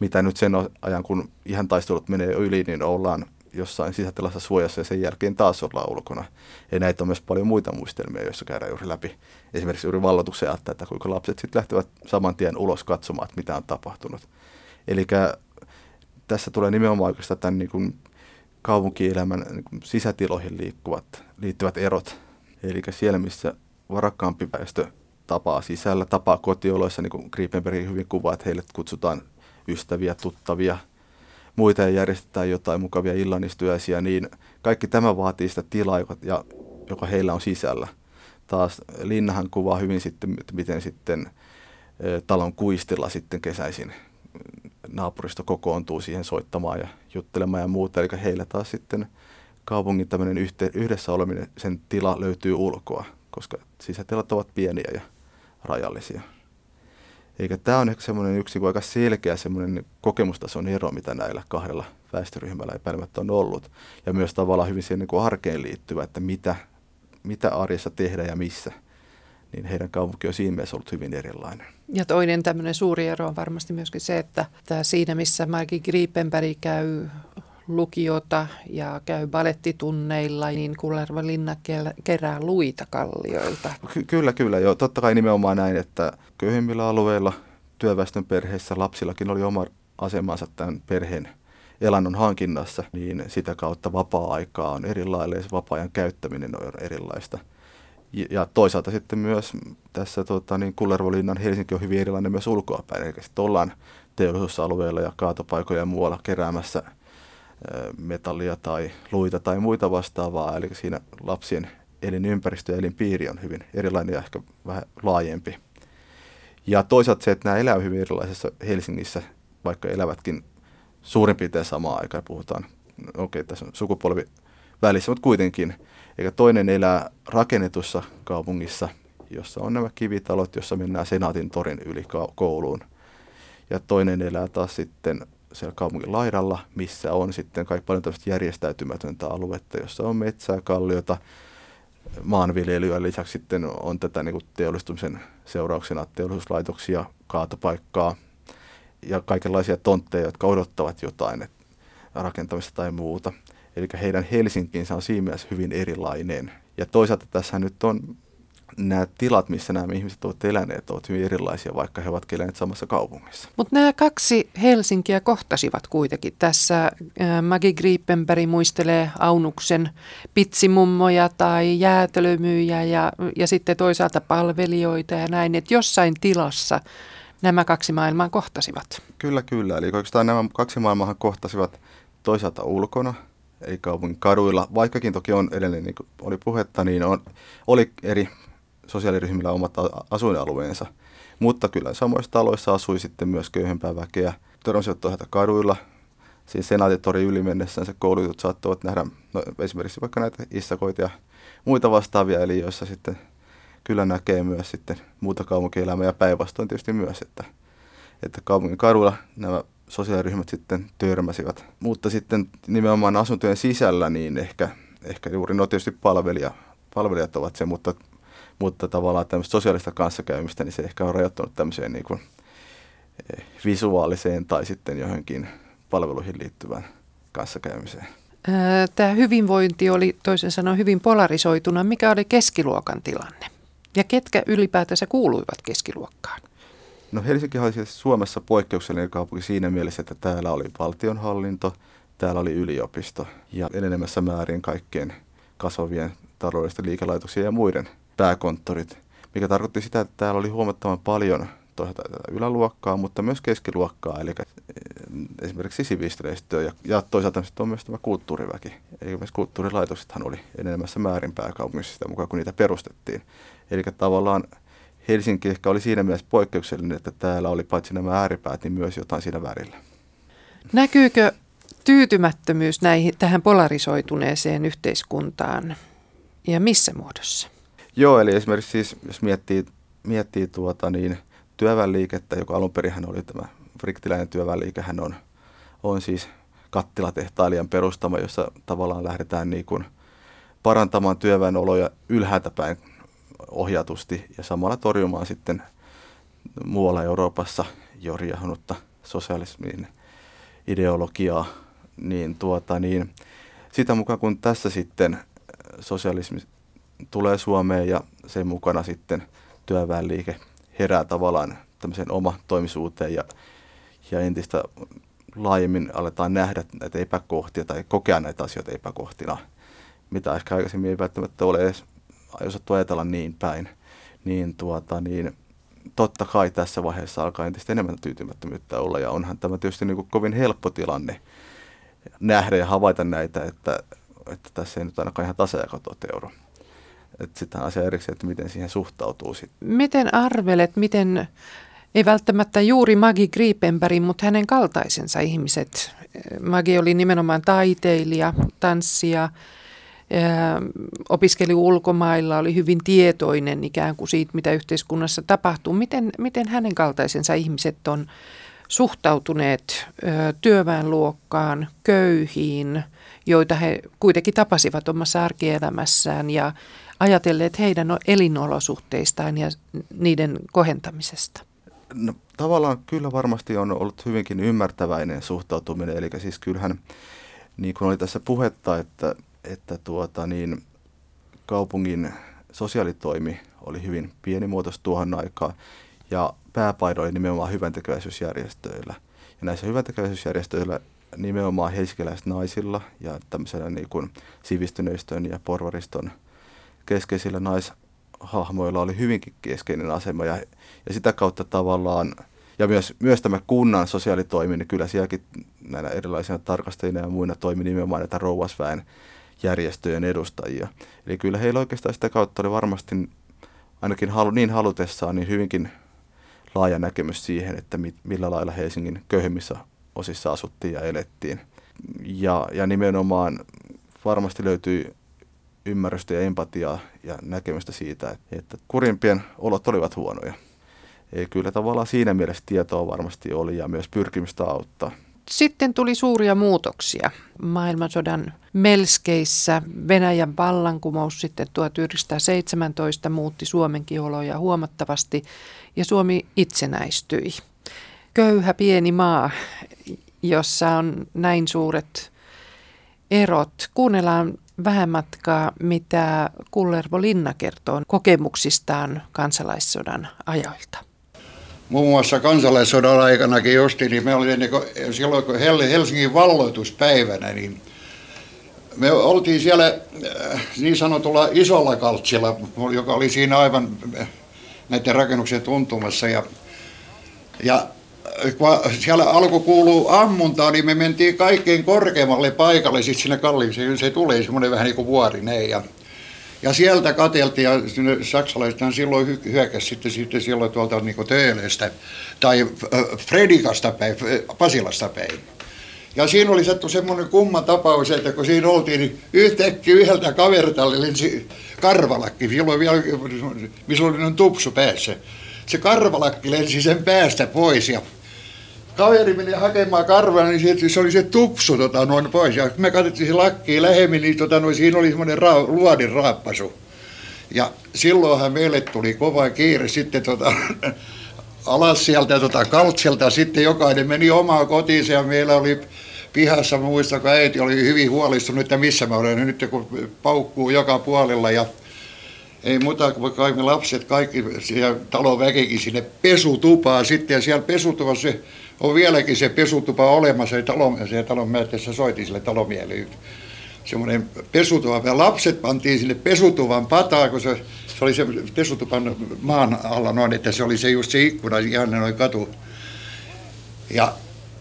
Speaker 3: Mitä nyt sen ajan, kun ihan taistelut menee yli, niin ollaan jossain sisätilassa suojassa ja sen jälkeen taas ollaan ulkona. Ja näitä on myös paljon muita muistelmia, joissa käydään juuri läpi. Esimerkiksi juuri vallotuksen ajattaa, että kuinka lapset sitten lähtevät saman tien ulos katsomaan, että mitä on tapahtunut. Eli tässä tulee nimenomaan oikeastaan tämän niin kuin kaupunkielämän niin kuin sisätiloihin liikkuvat, liittyvät erot. Eli siellä, missä varakkaampi väestö tapaa sisällä, tapaa kotioloissa, niin kuin Griepenberg hyvin kuvaa, että heille kutsutaan ystäviä, tuttavia – muita ja järjestetään jotain mukavia illanistujaisia, niin kaikki tämä vaatii sitä tilaa, joka, heillä on sisällä. Taas Linnahan kuvaa hyvin sitten, miten sitten talon kuistilla sitten kesäisin naapuristo kokoontuu siihen soittamaan ja juttelemaan ja muuta. Eli heillä taas sitten kaupungin tämmöinen yhte, yhdessä oleminen, sen tila löytyy ulkoa, koska sisätilat ovat pieniä ja rajallisia. Eikä tämä on ehkä semmoinen yksi aika selkeä semmoinen kokemustason ero, mitä näillä kahdella väestöryhmällä epäilemättä on ollut. Ja myös tavallaan hyvin siihen niin arkeen liittyvä, että mitä, mitä arjessa tehdään ja missä. Niin heidän kaupunki on siinä mielessä ollut hyvin erilainen.
Speaker 2: Ja toinen tämmöinen suuri ero on varmasti myöskin se, että tämä siinä missä Maggie Griepenberg käy lukiota ja käy balettitunneilla, niin Kullerva Linna kerää luita kallioilta.
Speaker 3: Ky- kyllä, kyllä. Joo. Totta kai nimenomaan näin, että köyhimmillä alueilla, työväestön perheissä, lapsillakin oli oma asemansa tämän perheen elannon hankinnassa, niin sitä kautta vapaa-aikaa on erilainen ja vapaa-ajan käyttäminen on erilaista. Ja toisaalta sitten myös tässä tota, niin Kullervolinnan Helsinki on hyvin erilainen myös ulkoapäin, eli sitten ollaan teollisuusalueilla ja kaatopaikoilla ja muualla keräämässä – metallia tai luita tai muita vastaavaa. Eli siinä lapsien elinympäristö ja elinpiiri on hyvin erilainen ja ehkä vähän laajempi. Ja toisaalta se, että nämä elävät hyvin erilaisessa Helsingissä, vaikka elävätkin suurin piirtein samaan aikaan, puhutaan, okei, okay, tässä on sukupolvi välissä, mutta kuitenkin. Eikä toinen elää rakennetussa kaupungissa, jossa on nämä kivitalot, jossa mennään Senaatin torin yli kouluun. Ja toinen elää taas sitten siellä kaupungin laidalla, missä on sitten kaikki paljon tämmöistä järjestäytymätöntä aluetta, jossa on metsää, kalliota, maanviljelyä. Lisäksi sitten on tätä niin kuin teollistumisen seurauksena teollisuuslaitoksia, kaatopaikkaa ja kaikenlaisia tontteja, jotka odottavat jotain rakentamista tai muuta. Eli heidän Helsinkinsä on siinä mielessä hyvin erilainen. Ja toisaalta tässä nyt on nämä tilat, missä nämä ihmiset ovat eläneet, ovat hyvin erilaisia, vaikka he ovat eläneet samassa kaupungissa.
Speaker 2: Mutta nämä kaksi Helsinkiä kohtasivat kuitenkin. Tässä Magi Griepenberg muistelee Aunuksen pitsimummoja tai jäätelömyyjä ja, ja sitten toisaalta palvelijoita ja näin, että jossain tilassa nämä kaksi maailmaa kohtasivat.
Speaker 3: Kyllä, kyllä. Eli oikeastaan nämä kaksi maailmaa kohtasivat toisaalta ulkona, eli kaupungin kaduilla, vaikkakin toki on edelleen, niin kuin oli puhetta, niin on, oli eri sosiaaliryhmillä omat asuinalueensa. Mutta kyllä samoissa taloissa asui sitten myös köyhempää väkeä. Törmäsivät toisaalta kaduilla. Siis senaatitori yli mennessään se koulutut saattavat nähdä no, esimerkiksi vaikka näitä issakoita ja muita vastaavia, eli joissa sitten kyllä näkee myös sitten muuta kaupunkielämää ja päinvastoin tietysti myös, että, että kaupungin kaduilla nämä sosiaaliryhmät sitten törmäsivät. Mutta sitten nimenomaan asuntojen sisällä, niin ehkä, ehkä juuri no tietysti palvelija, palvelijat ovat se, mutta mutta tavallaan tämmöistä sosiaalista kanssakäymistä, niin se ehkä on rajoittunut tämmöiseen niin kuin eh, visuaaliseen tai sitten johonkin palveluihin liittyvään kanssakäymiseen.
Speaker 2: Tämä hyvinvointi oli toisin sanoen hyvin polarisoituna. Mikä oli keskiluokan tilanne? Ja ketkä ylipäätänsä kuuluivat keskiluokkaan?
Speaker 3: No Helsinki oli siis Suomessa poikkeuksellinen kaupunki siinä mielessä, että täällä oli valtionhallinto, täällä oli yliopisto ja enenemässä määrin kaikkien kasvavien taloudellisten liikelaitoksien ja muiden pääkonttorit, mikä tarkoitti sitä, että täällä oli huomattavan paljon toisaalta yläluokkaa, mutta myös keskiluokkaa, eli eh, esimerkiksi sivistyneistöä ja, ja toisaalta on myös tämä kulttuuriväki. Eli myös kulttuurilaitoksethan oli enemmässä määrin pääkaupungissa sitä mukaan, kun niitä perustettiin. Eli tavallaan Helsinki ehkä oli siinä mielessä poikkeuksellinen, että täällä oli paitsi nämä ääripäät, niin myös jotain siinä värillä.
Speaker 2: Näkyykö tyytymättömyys näihin, tähän polarisoituneeseen yhteiskuntaan ja missä muodossa?
Speaker 3: Joo, eli esimerkiksi siis, jos miettii, miettii tuota, niin työväenliikettä, joka alun perin oli tämä friktiläinen työväenliike, hän on, on siis kattilatehtailijan perustama, jossa tavallaan lähdetään niin kuin parantamaan työväenoloja ylhäältä päin ohjatusti ja samalla torjumaan sitten muualla Euroopassa jo riehunutta sosialismin ideologiaa, niin, tuota, niin sitä mukaan kun tässä sitten sosialismi tulee Suomeen ja sen mukana sitten työväenliike herää tavallaan tämmöiseen oma toimisuuteen ja, ja entistä laajemmin aletaan nähdä näitä epäkohtia tai kokea näitä asioita epäkohtina, mitä ehkä aikaisemmin ei välttämättä ole edes osattu ajatella niin päin, niin, tuota, niin totta kai tässä vaiheessa alkaa entistä enemmän tyytymättömyyttä olla ja onhan tämä tietysti niin kovin helppo tilanne nähdä ja havaita näitä, että, että tässä ei nyt ainakaan ihan tasajako toteudu. Että sitten asia erikseen, että miten siihen suhtautuu sitten.
Speaker 2: Miten arvelet, miten ei välttämättä juuri Magi Griepenberg, mutta hänen kaltaisensa ihmiset. Magi oli nimenomaan taiteilija, tanssija, opiskeli ulkomailla, oli hyvin tietoinen ikään kuin siitä, mitä yhteiskunnassa tapahtuu. Miten, miten hänen kaltaisensa ihmiset on suhtautuneet työväenluokkaan, köyhiin, joita he kuitenkin tapasivat omassa arkielämässään ja ajatelleet heidän elinolosuhteistaan ja niiden kohentamisesta?
Speaker 3: No, tavallaan kyllä varmasti on ollut hyvinkin ymmärtäväinen suhtautuminen, eli siis kyllähän, niin kuin oli tässä puhetta, että, että tuota, niin, kaupungin sosiaalitoimi oli hyvin pienimuotoista tuohon aikaan, ja pääpaino oli nimenomaan hyväntekeväisyysjärjestöillä. Ja näissä hyväntekeväisyysjärjestöillä nimenomaan helsinkiläiset naisilla ja tämmöisellä niin kuin sivistyneistön ja porvariston keskeisillä naishahmoilla oli hyvinkin keskeinen asema ja, ja sitä kautta tavallaan, ja myös, myös tämä kunnan sosiaalitoimi, niin kyllä sielläkin näinä erilaisina tarkastajina ja muina toimi nimenomaan näitä rouvasväen järjestöjen edustajia. Eli kyllä heillä oikeastaan sitä kautta oli varmasti ainakin halu, niin halutessaan niin hyvinkin laaja näkemys siihen, että mit, millä lailla Helsingin köyhimmissä osissa asuttiin ja elettiin. Ja, ja nimenomaan varmasti löytyi ymmärrystä ja empatiaa ja näkemystä siitä, että kurimpien olot olivat huonoja. Eli kyllä tavallaan siinä mielessä tietoa varmasti oli ja myös pyrkimystä auttaa.
Speaker 2: Sitten tuli suuria muutoksia maailmansodan melskeissä. Venäjän vallankumous sitten 1917 muutti Suomenkin oloja huomattavasti ja Suomi itsenäistyi. Köyhä pieni maa, jossa on näin suuret erot. Kuunnellaan vähän matkaa, mitä Kullervo Linna kertoo kokemuksistaan kansalaissodan ajoilta.
Speaker 4: Muun muassa kansalaissodan aikanakin justi, niin me olin niin silloin kun Helsingin valloituspäivänä, niin me oltiin siellä äh, niin sanotulla isolla kaltsilla, joka oli siinä aivan äh, näiden rakennuksien tuntumassa. Ja, ja kun siellä alkoi kuulua ammuntaa, niin me mentiin kaikkein korkeammalle paikalle, sitten sinne kalliin, se tuli semmoinen vähän niin kuin vuori Ja, ja sieltä kateltiin, ja saksalaiset silloin hyökkäsi sitten, sitten silloin tuolta niin Töölestä, tai Fredikasta päin, Pasilasta päin. Ja siinä oli sattu semmoinen kumma tapaus, että kun siinä oltiin, niin yhtäkkiä yhdeltä kaverilta lensi karvalakki, silloin vielä, missä oli tupsu päässä. Se karvalakki lensi sen päästä pois ja kaveri meni hakemaan karvaa, niin se, se oli se tupsu tota, noin pois. Ja me katsottiin se lakkiin lähemmin, niin tota, noin, siinä oli semmoinen ra- luodin raappasu. Ja silloinhan meille tuli kova kiire sitten tota, [laughs] alas sieltä tota, kaltselta. Sitten jokainen meni omaan kotiinsa ja meillä oli pihassa, muista, kun äiti oli hyvin huolestunut, että missä mä olen nyt, kun paukkuu joka puolella. Ja ei muuta kuin kaikki lapset, kaikki talon väkikin sinne pesutupaan sitten. Ja siellä pesutuvassa se on vieläkin se pesutupa olemassa, se talon, se talon mä soitin sille talomiehelle semmoinen pesutuva. Ja lapset pantiin sinne pesutuvan pataan, kun se, se oli se pesutupan maan alla noin, että se oli se just se ikkuna ihan noin katu. Ja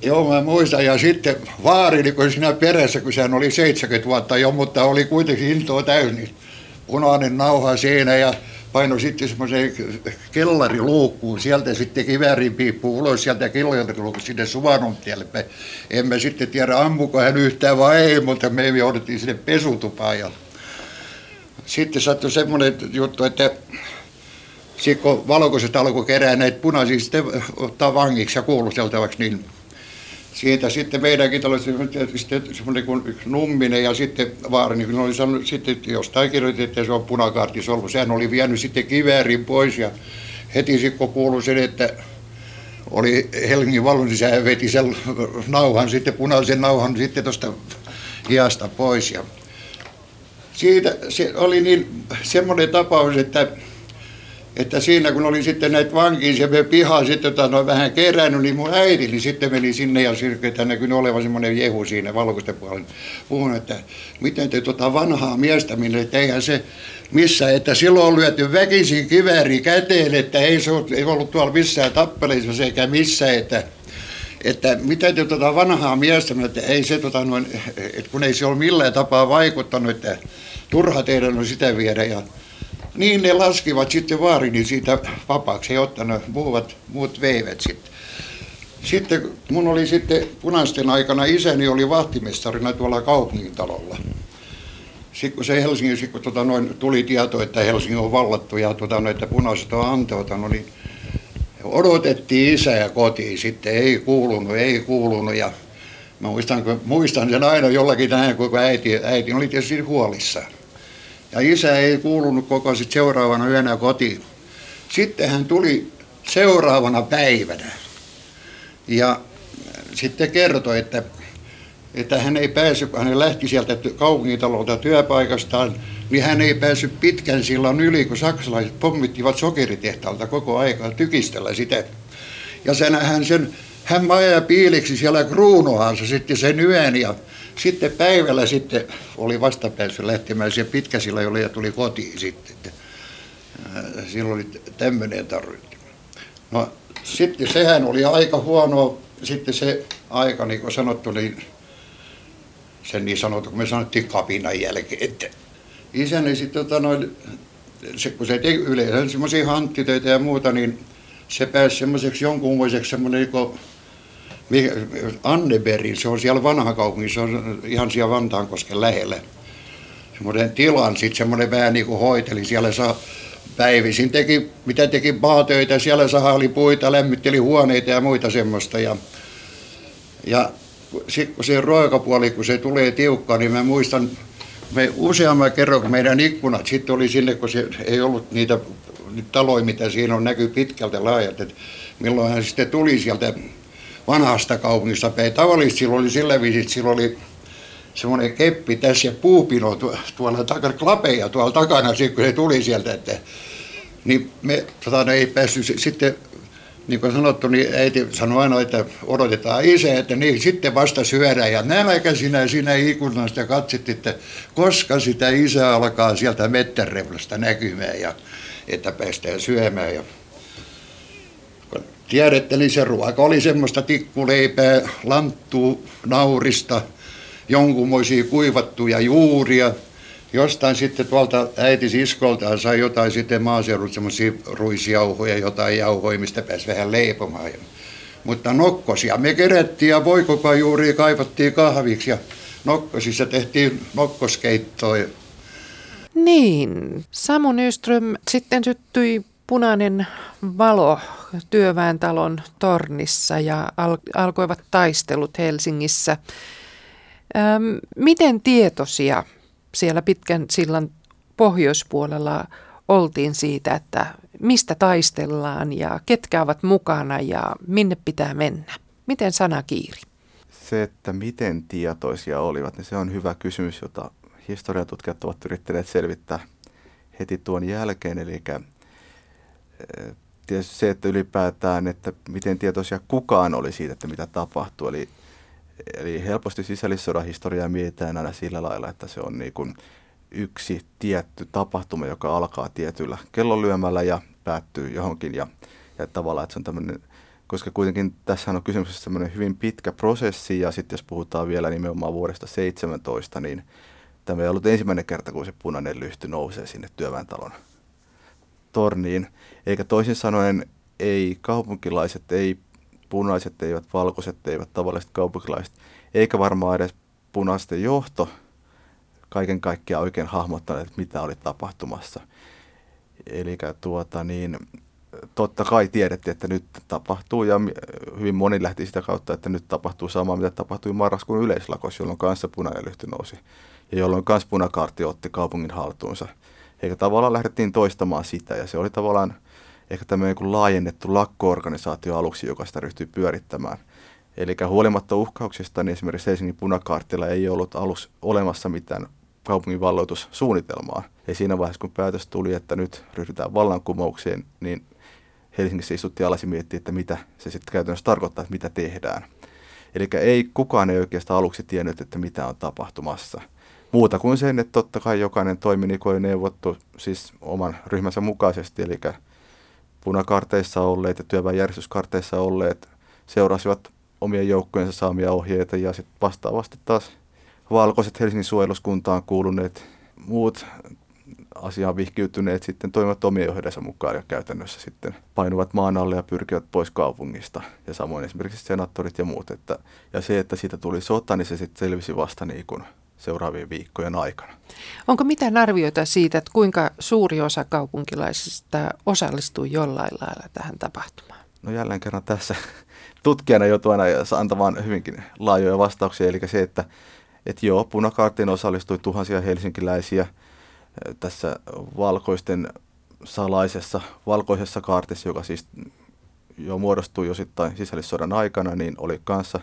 Speaker 4: joo, mä muistan. Ja sitten vaari, niin kun siinä perässä, kun sehän oli 70 vuotta jo, mutta oli kuitenkin intoa täysin. Punainen nauha siinä ja paino sitten semmoiseen kellariluukkuun, sieltä sitten kiväärin piippu ulos sieltä kellariluukkuun sinne Suvanontielle. Me emme sitten tiedä ammuko hän yhtään vai ei, mutta me jouduttiin sinne pesutupaan. Ja sitten sattui semmoinen juttu, että sitten kun valkoiset alkoi kerää näitä punaisia sitten ottaa vangiksi ja kuulusteltavaksi, niin siitä sitten meidänkin talossa semmoinen kuin yksi numminen ja sitten vaari, niin oli sanonut, sitten jostain kirjoitettiin, että se on punakaartisolmu. Sehän oli vienyt sitten kiväärin pois ja heti sitten kuului sen, että oli Helsingin valon, niin sehän veti sen nauhan sitten, punaisen nauhan sitten tuosta hiasta pois. Ja siitä se oli niin semmoinen tapaus, että että siinä kun oli sitten näitä vankiin se piha sitten tota, no, vähän kerännyt, niin mun äiti niin sitten meni sinne ja että näkyi olevan semmoinen jehu siinä valkoisten puolella. Puhun, että miten te tota vanhaa miestä minne, että eihän se missä, että silloin on lyöty väkisin kivääri käteen, että ei se ollut, ei ollut tuolla missään tappeleissa eikä missään, että että mitä te tuota vanhaa miestä, että ei se tota noin, että kun ei se ole millään tapaa vaikuttanut, että turha teidän on sitä viedä ja niin ne laskivat sitten vaarini siitä vapaaksi, jotta ne muut, muut veivät sitten. Sitten mun oli sitten punaisten aikana isäni oli vahtimestarina tuolla kaupungintalolla. Sitten kun se Helsingin, kun tota noin, tuli tieto, että Helsinki on vallattu ja tota, noin, että punaiset on anteota, no niin odotettiin isää kotiin sitten, ei kuulunut, ei kuulunut ja mä muistan, muistan sen aina jollakin näin, kun äiti, äiti oli tietysti huolissaan. Ja isä ei kuulunut koko sit seuraavana yönä kotiin. Sitten hän tuli seuraavana päivänä ja sitten kertoi, että, että hän ei päässyt, hän lähti sieltä kaupungitalolta työpaikastaan, niin hän ei päässyt pitkän sillan yli, kun saksalaiset pommittivat sokeritehtaalta koko aikaa tykistellä sitä. Ja sen, hän, sen, hän maja piiliksi siellä kruunohansa sitten sen yön ja sitten päivällä sitten oli vastapäässyt lähtemään se pitkäsillä, jolle ja tuli kotiin sitten. Että, silloin oli tämmöinen tarvittu. No sitten sehän oli aika huono, sitten se aika, niin kuin sanottu, niin sen niin sanottu, kun me sanottiin kapinan jälkeen, että isäni sitten tota noin, se, kun se teki yleensä semmoisia hanttitöitä ja muuta, niin se pääsi semmoiseksi jonkunmoiseksi semmoinen niin Annebergin, se on siellä vanha kaupunki, se on ihan siellä Vantaankosken lähellä. Semmoinen tilan sitten semmoinen vähän niin kuin hoiteli, siellä saa päivisin teki, mitä teki maatöitä, siellä sahali puita, lämmitteli huoneita ja muita semmoista. Ja, ja sitten kun se ruokapuoli, kun se tulee tiukka, niin mä muistan, me useamman kerran, kun meidän ikkunat sitten oli sinne, kun se ei ollut niitä, niitä taloja, mitä siinä on, näkyy pitkältä laajat, että milloin hän sitten tuli sieltä vanhasta kaupungista päin. Tavallisesti silloin oli sillä viisi, että silloin oli semmoinen keppi tässä ja puupino tuolla takana, klapeja tuolla takana, kun se tuli sieltä, että niin me tota, ei päässyt sitten niin kuin sanottu, niin äiti sanoi aina, että odotetaan isä, että niin sitten vasta syödään. Ja nämäkä sinä siinä ikkunasta katsit, että koska sitä isä alkaa sieltä mettärevlasta näkymään ja että päästään syömään. Ja tiedätte, niin se ruoka oli semmoista tikkuleipää, lanttuu, naurista, jonkunmoisia kuivattuja juuria. Jostain sitten tuolta äiti siskoltaan sai jotain sitten maaseudulta semmoisia ruisjauhoja, jotain jauhoja, mistä pääsi vähän leipomaan. Mutta nokkosia me kerättiin ja voikopajuuria kaivattiin kahviksi ja nokkosissa tehtiin nokkoskeittoa.
Speaker 2: Niin, Samu Nyström sitten syttyi punainen valo työväentalon tornissa ja al- alkoivat taistelut Helsingissä. Öm, miten tietoisia siellä pitkän sillan pohjoispuolella oltiin siitä, että mistä taistellaan ja ketkä ovat mukana ja minne pitää mennä? Miten sana kiiri?
Speaker 3: Se, että miten tietoisia olivat, niin se on hyvä kysymys, jota historiatutkijat ovat yrittäneet selvittää heti tuon jälkeen. Eli tietysti se, että ylipäätään, että miten tietoisia kukaan oli siitä, että mitä tapahtuu. Eli, eli helposti sisällissodan historiaa mietitään aina sillä lailla, että se on niin kuin yksi tietty tapahtuma, joka alkaa tietyllä kellonlyömällä ja päättyy johonkin. Ja, ja tavallaan, että se on tämmöinen, koska kuitenkin tässä on kysymys semmoinen hyvin pitkä prosessi ja sitten jos puhutaan vielä nimenomaan vuodesta 17, niin tämä ei ollut ensimmäinen kerta, kun se punainen lyhty nousee sinne työväentalon torniin. Eikä toisin sanoen ei kaupunkilaiset, ei punaiset, eivät valkoiset, eivät tavalliset kaupunkilaiset, eikä varmaan edes punaisten johto kaiken kaikkiaan oikein hahmottaneet, mitä oli tapahtumassa. Eli tuota, niin, totta kai tiedettiin, että nyt tapahtuu ja hyvin moni lähti sitä kautta, että nyt tapahtuu sama, mitä tapahtui marraskuun yleislakossa, jolloin kanssa punainen lyhty nousi ja jolloin kanssa punakaarti otti kaupungin haltuunsa. Eikä tavallaan lähdettiin toistamaan sitä ja se oli tavallaan ehkä tämmöinen kuin laajennettu lakkoorganisaatio aluksi, joka sitä ryhtyi pyörittämään. Eli huolimatta uhkauksista, niin esimerkiksi Helsingin punakaartilla ei ollut alus olemassa mitään kaupungin valloitussuunnitelmaa. Ja siinä vaiheessa, kun päätös tuli, että nyt ryhdytään vallankumoukseen, niin Helsingissä istuttiin alas ja miettii, että mitä se sitten käytännössä tarkoittaa, että mitä tehdään. Eli ei kukaan ei oikeastaan aluksi tiennyt, että mitä on tapahtumassa. Muuta kuin sen, että totta kai jokainen toimi niin kuin oli neuvottu siis oman ryhmänsä mukaisesti, eli punakarteissa olleet ja työväenjärjestyskarteissa olleet seurasivat omien joukkojensa saamia ohjeita ja sitten vastaavasti taas valkoiset Helsingin suojeluskuntaan kuuluneet muut asiaan vihkiytyneet sitten toimivat omien johdansa mukaan ja käytännössä sitten painuvat maan alle ja pyrkivät pois kaupungista. Ja samoin esimerkiksi senaattorit ja muut. Että, ja se, että siitä tuli sota, niin se sitten selvisi vasta niin kuin seuraavien viikkojen aikana.
Speaker 2: Onko mitään arvioita siitä, että kuinka suuri osa kaupunkilaisista osallistui jollain lailla tähän tapahtumaan?
Speaker 3: No jälleen kerran tässä [laughs] tutkijana joutuu aina antamaan hyvinkin laajoja vastauksia. Eli se, että, että joo, punakaartiin osallistui tuhansia helsinkiläisiä tässä valkoisten salaisessa, valkoisessa kaartissa, joka siis jo muodostui osittain sisällissodan aikana, niin oli kanssa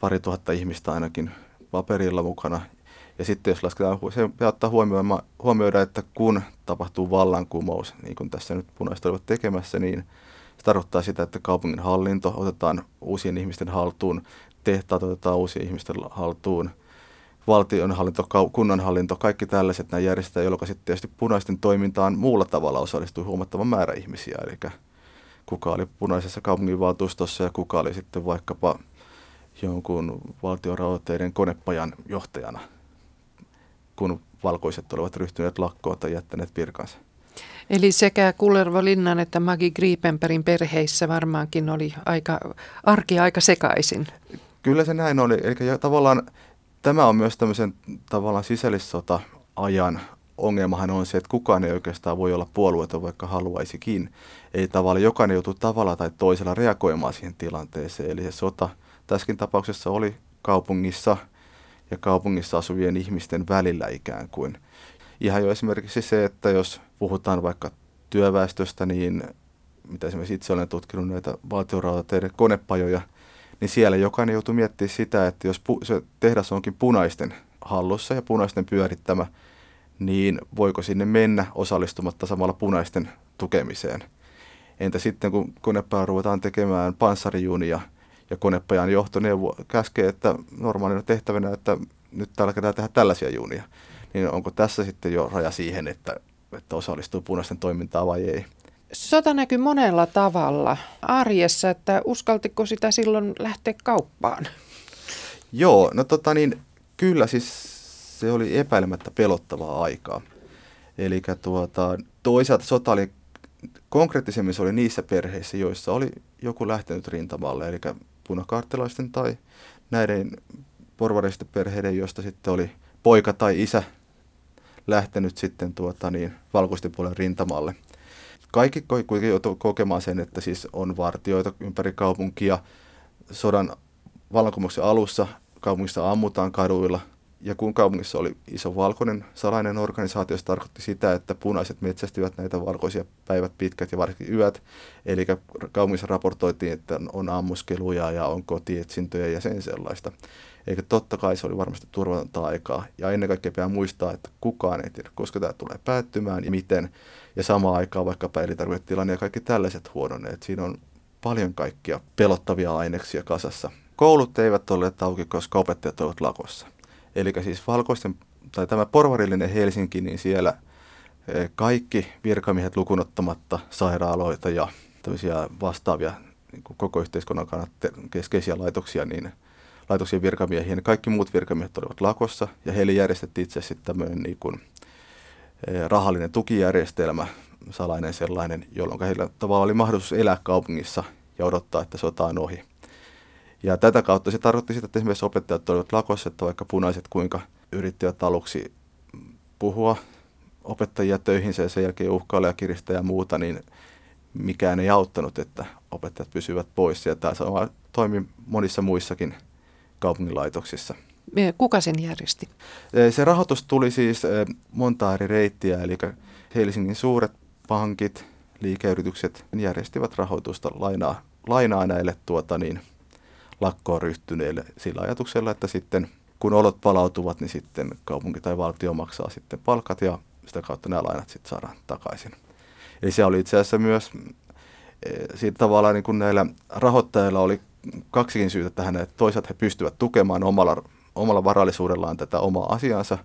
Speaker 3: pari tuhatta ihmistä ainakin paperilla mukana. Ja sitten jos lasketaan, se ottaa huomioida, huomioida, että kun tapahtuu vallankumous, niin kuin tässä nyt punaiset olivat tekemässä, niin se tarkoittaa sitä, että kaupungin hallinto otetaan uusien ihmisten haltuun, tehtaat otetaan uusien ihmisten haltuun, valtionhallinto, kunnanhallinto, kaikki tällaiset nämä järjestetään, jolloin sitten tietysti punaisten toimintaan muulla tavalla osallistui huomattava määrä ihmisiä, eli kuka oli punaisessa kaupunginvaltuustossa ja kuka oli sitten vaikkapa jonkun valtionrahoitteiden konepajan johtajana, kun valkoiset olivat ryhtyneet lakkoon tai jättäneet virkansa.
Speaker 2: Eli sekä Kullervo Linnan että Magi Griepenbergin perheissä varmaankin oli aika, arki aika sekaisin.
Speaker 3: Kyllä se näin oli. Eli tavallaan tämä on myös tämmöisen tavallaan sisällissota-ajan ongelmahan on se, että kukaan ei oikeastaan voi olla puolueeton, vaikka haluaisikin. Ei tavallaan jokainen joutuu tavalla tai toisella reagoimaan siihen tilanteeseen. Eli se sota tässäkin tapauksessa oli kaupungissa ja kaupungissa asuvien ihmisten välillä ikään kuin. Ihan jo esimerkiksi se, että jos puhutaan vaikka työväestöstä, niin mitä esimerkiksi itse olen tutkinut näitä valtionrautateiden konepajoja, niin siellä jokainen joutuu miettimään sitä, että jos pu- se tehdas onkin punaisten hallussa ja punaisten pyörittämä, niin voiko sinne mennä osallistumatta samalla punaisten tukemiseen. Entä sitten, kun konepaja ruvetaan tekemään panssarijunia ja konepajan johtoneuvo käskee, että normaalina tehtävänä, että nyt täällä tehdä tällaisia junia, niin onko tässä sitten jo raja siihen, että että osallistuu punaisten toimintaan vai ei.
Speaker 2: Sota näkyy monella tavalla arjessa, että uskaltiko sitä silloin lähteä kauppaan?
Speaker 3: Joo, no tota niin, kyllä siis se oli epäilemättä pelottavaa aikaa. Eli tuota, toisaalta sota oli konkreettisemmin se oli niissä perheissä, joissa oli joku lähtenyt rintamalle, eli punakaartilaisten tai näiden porvaristen perheiden, joista sitten oli poika tai isä lähtenyt sitten tuota, niin, valkoisten puolen rintamalle. Kaikki kuitenkin joutuu kokemaan sen, että siis on vartioita ympäri kaupunkia. Sodan vallankumouksen alussa kaupungissa ammutaan kaduilla. Ja kun kaupungissa oli iso valkoinen salainen organisaatio, se tarkoitti sitä, että punaiset metsästivät näitä valkoisia päivät pitkät ja varsinkin yöt. Eli kaupungissa raportoitiin, että on ammuskeluja ja on kotietsintöjä ja sen sellaista. Eikä totta kai se oli varmasti turvatonta aikaa. Ja ennen kaikkea pitää muistaa, että kukaan ei tiedä, koska tämä tulee päättymään ja miten. Ja samaan aikaan vaikkapa elintarviketilanne ja kaikki tällaiset huononeet. Siinä on paljon kaikkia pelottavia aineksia kasassa. Koulut eivät ole auki, koska opettajat ovat lakossa. Eli siis valkoisten, tai tämä porvarillinen Helsinki, niin siellä eh, kaikki virkamiehet lukunottamatta sairaaloita ja tämmöisiä vastaavia niin koko yhteiskunnan kannalta keskeisiä laitoksia, niin laitoksien virkamiehiä, niin kaikki muut virkamiehet olivat lakossa ja heille järjestettiin itse asiassa tämmöinen niin kuin, eh, rahallinen tukijärjestelmä, salainen sellainen, jolloin heillä tavallaan oli mahdollisuus elää kaupungissa ja odottaa, että sota on ohi. Ja tätä kautta se tarkoitti sitä, että esimerkiksi opettajat olivat lakossa, että vaikka punaiset kuinka yrittivät aluksi puhua opettajia töihin ja sen jälkeen uhkailla ja kiristää ja muuta, niin mikään ei auttanut, että opettajat pysyvät pois. Ja tämä sama toimi monissa muissakin kaupunginlaitoksissa.
Speaker 2: Kuka sen järjesti?
Speaker 3: Se rahoitus tuli siis monta eri reittiä, eli Helsingin suuret pankit, liikeyritykset järjestivät rahoitusta lainaa, lainaa näille tuota niin, lakkoon ryhtyneille sillä ajatuksella, että sitten kun olot palautuvat, niin sitten kaupunki tai valtio maksaa sitten palkat ja sitä kautta nämä lainat sitten saadaan takaisin. Eli se oli itse asiassa myös eh, siitä tavallaan niin kuin näillä rahoittajilla oli kaksikin syytä tähän, että toisaalta he pystyvät tukemaan omalla, omalla varallisuudellaan tätä omaa asiansa,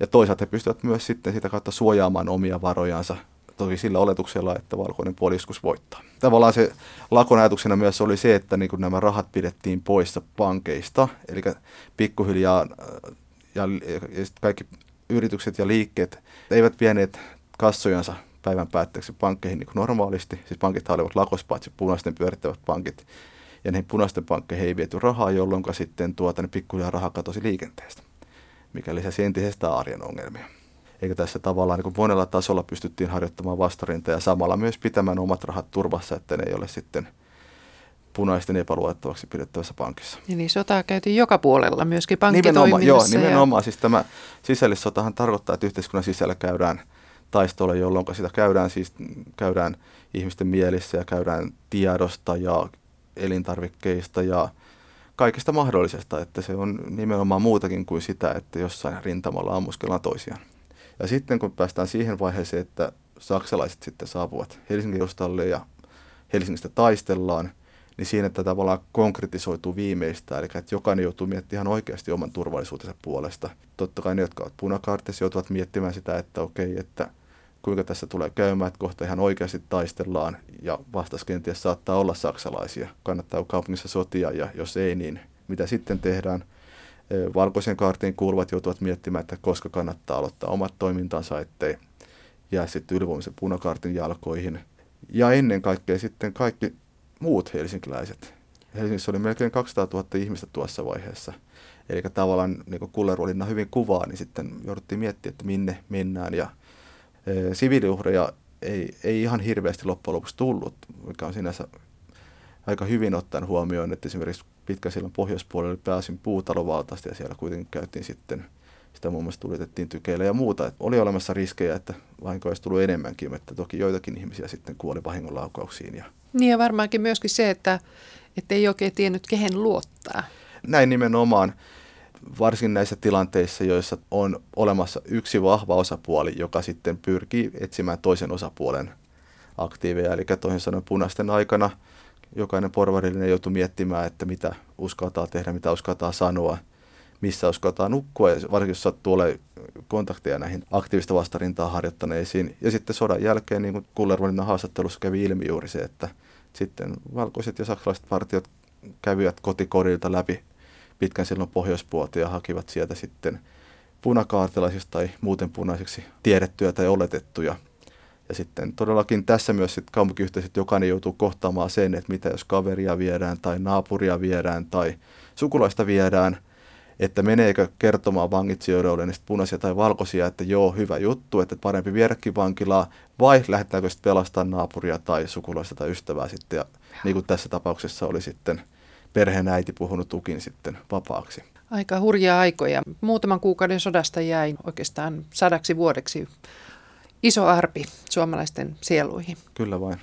Speaker 3: ja toisaalta he pystyvät myös sitten sitä kautta suojaamaan omia varojansa, toki sillä oletuksella, että valkoinen puoli voittaa. Tavallaan se lakon ajatuksena myös oli se, että niin nämä rahat pidettiin poissa pankeista, eli pikkuhiljaa ja, ja kaikki yritykset ja liikkeet eivät vieneet kassojansa päivän päätteeksi pankkeihin niin normaalisti. Siis pankit olivat lakos paitsi punaisten pyörittävät pankit. Ja näihin punaisten pankkeihin ei viety rahaa, jolloin sitten tuota, ne pikkuhiljaa raha katosi liikenteestä, mikä lisäsi entisestä arjen ongelmia. Eikä tässä tavallaan niin kuin monella tasolla pystyttiin harjoittamaan vastarinta ja samalla myös pitämään omat rahat turvassa, että ne ei ole sitten punaisten epäluotettavaksi pidettävässä pankissa.
Speaker 2: Eli sotaa käyty joka puolella, myöskin pankkitoiminnassa.
Speaker 3: Nimenomaan, joo, nimenomaan. Ja... Siis tämä sisällissotahan tarkoittaa, että yhteiskunnan sisällä käydään – taistelu, jolloin sitä käydään, siis, käydään ihmisten mielissä ja käydään tiedosta ja elintarvikkeista ja kaikesta mahdollisesta, että se on nimenomaan muutakin kuin sitä, että jossain rintamalla ammuskellaan toisiaan. Ja sitten kun päästään siihen vaiheeseen, että saksalaiset sitten saapuvat Helsingin justalle ja Helsingistä taistellaan, niin siinä että tavallaan konkretisoituu viimeistä, eli että jokainen joutuu miettimään ihan oikeasti oman turvallisuutensa puolesta. Totta kai ne, jotka ovat punakaartissa, joutuvat miettimään sitä, että okei, että kuinka tässä tulee käymään, että kohta ihan oikeasti taistellaan ja vastas kenties saattaa olla saksalaisia. Kannattaa kaupungissa sotia ja jos ei, niin mitä sitten tehdään? Valkoisen kaartiin kuuluvat joutuvat miettimään, että koska kannattaa aloittaa omat toimintansa, ettei jää sitten ylivoimisen punakaartin jalkoihin. Ja ennen kaikkea sitten kaikki muut helsinkiläiset. Helsingissä oli melkein 200 000 ihmistä tuossa vaiheessa. Eli tavallaan niin kuin Kulleruolinna hyvin kuvaa, niin sitten jouduttiin miettimään, että minne mennään ja siviiliuhreja ei, ei ihan hirveästi loppujen lopuksi tullut, mikä on sinänsä aika hyvin ottaen huomioon, että esimerkiksi Pitkäsillan pohjoispuolella oli pääsin puutalovaltaista ja siellä kuitenkin käytiin sitten, sitä muun muassa tulitettiin tykeillä ja muuta. Että oli olemassa riskejä, että vahinko olisi tullut enemmänkin, mutta toki joitakin ihmisiä sitten kuoli vahingonlaukauksiin. Ja...
Speaker 2: Niin ja varmaankin myöskin se, että, että ei oikein tiennyt kehen luottaa.
Speaker 3: Näin nimenomaan varsin näissä tilanteissa, joissa on olemassa yksi vahva osapuoli, joka sitten pyrkii etsimään toisen osapuolen aktiiveja. Eli toisin sanoen punaisten aikana jokainen porvarillinen joutuu miettimään, että mitä uskaltaa tehdä, mitä uskaltaa sanoa, missä uskaltaa nukkua, ja varsinkin jos sattuu olemaan kontakteja näihin aktiivista vastarintaa harjoittaneisiin. Ja sitten sodan jälkeen, niin kuin Kullervolinnan haastattelussa kävi ilmi juuri se, että sitten valkoiset ja saksalaiset partiot kävivät kotikorilta läpi pitkän silloin pohjoispuolta ja hakivat sieltä sitten punakaartilaisista tai muuten punaisiksi tiedettyjä tai oletettuja. Ja sitten todellakin tässä myös sit kaupunkiyhteisöt jokainen joutuu kohtaamaan sen, että mitä jos kaveria viedään tai naapuria viedään tai sukulaista viedään, että meneekö kertomaan vangitsijoille niistä punaisia tai valkoisia, että joo, hyvä juttu, että parempi viedäkin vankilaa, vai lähdetäänkö sitten pelastamaan naapuria tai sukulaista tai ystävää sitten. Ja niin kuin tässä tapauksessa oli sitten perheen äiti puhunut tukin sitten vapaaksi.
Speaker 2: Aika hurjaa aikoja. Muutaman kuukauden sodasta jäi oikeastaan sadaksi vuodeksi iso arpi suomalaisten sieluihin.
Speaker 3: Kyllä vain.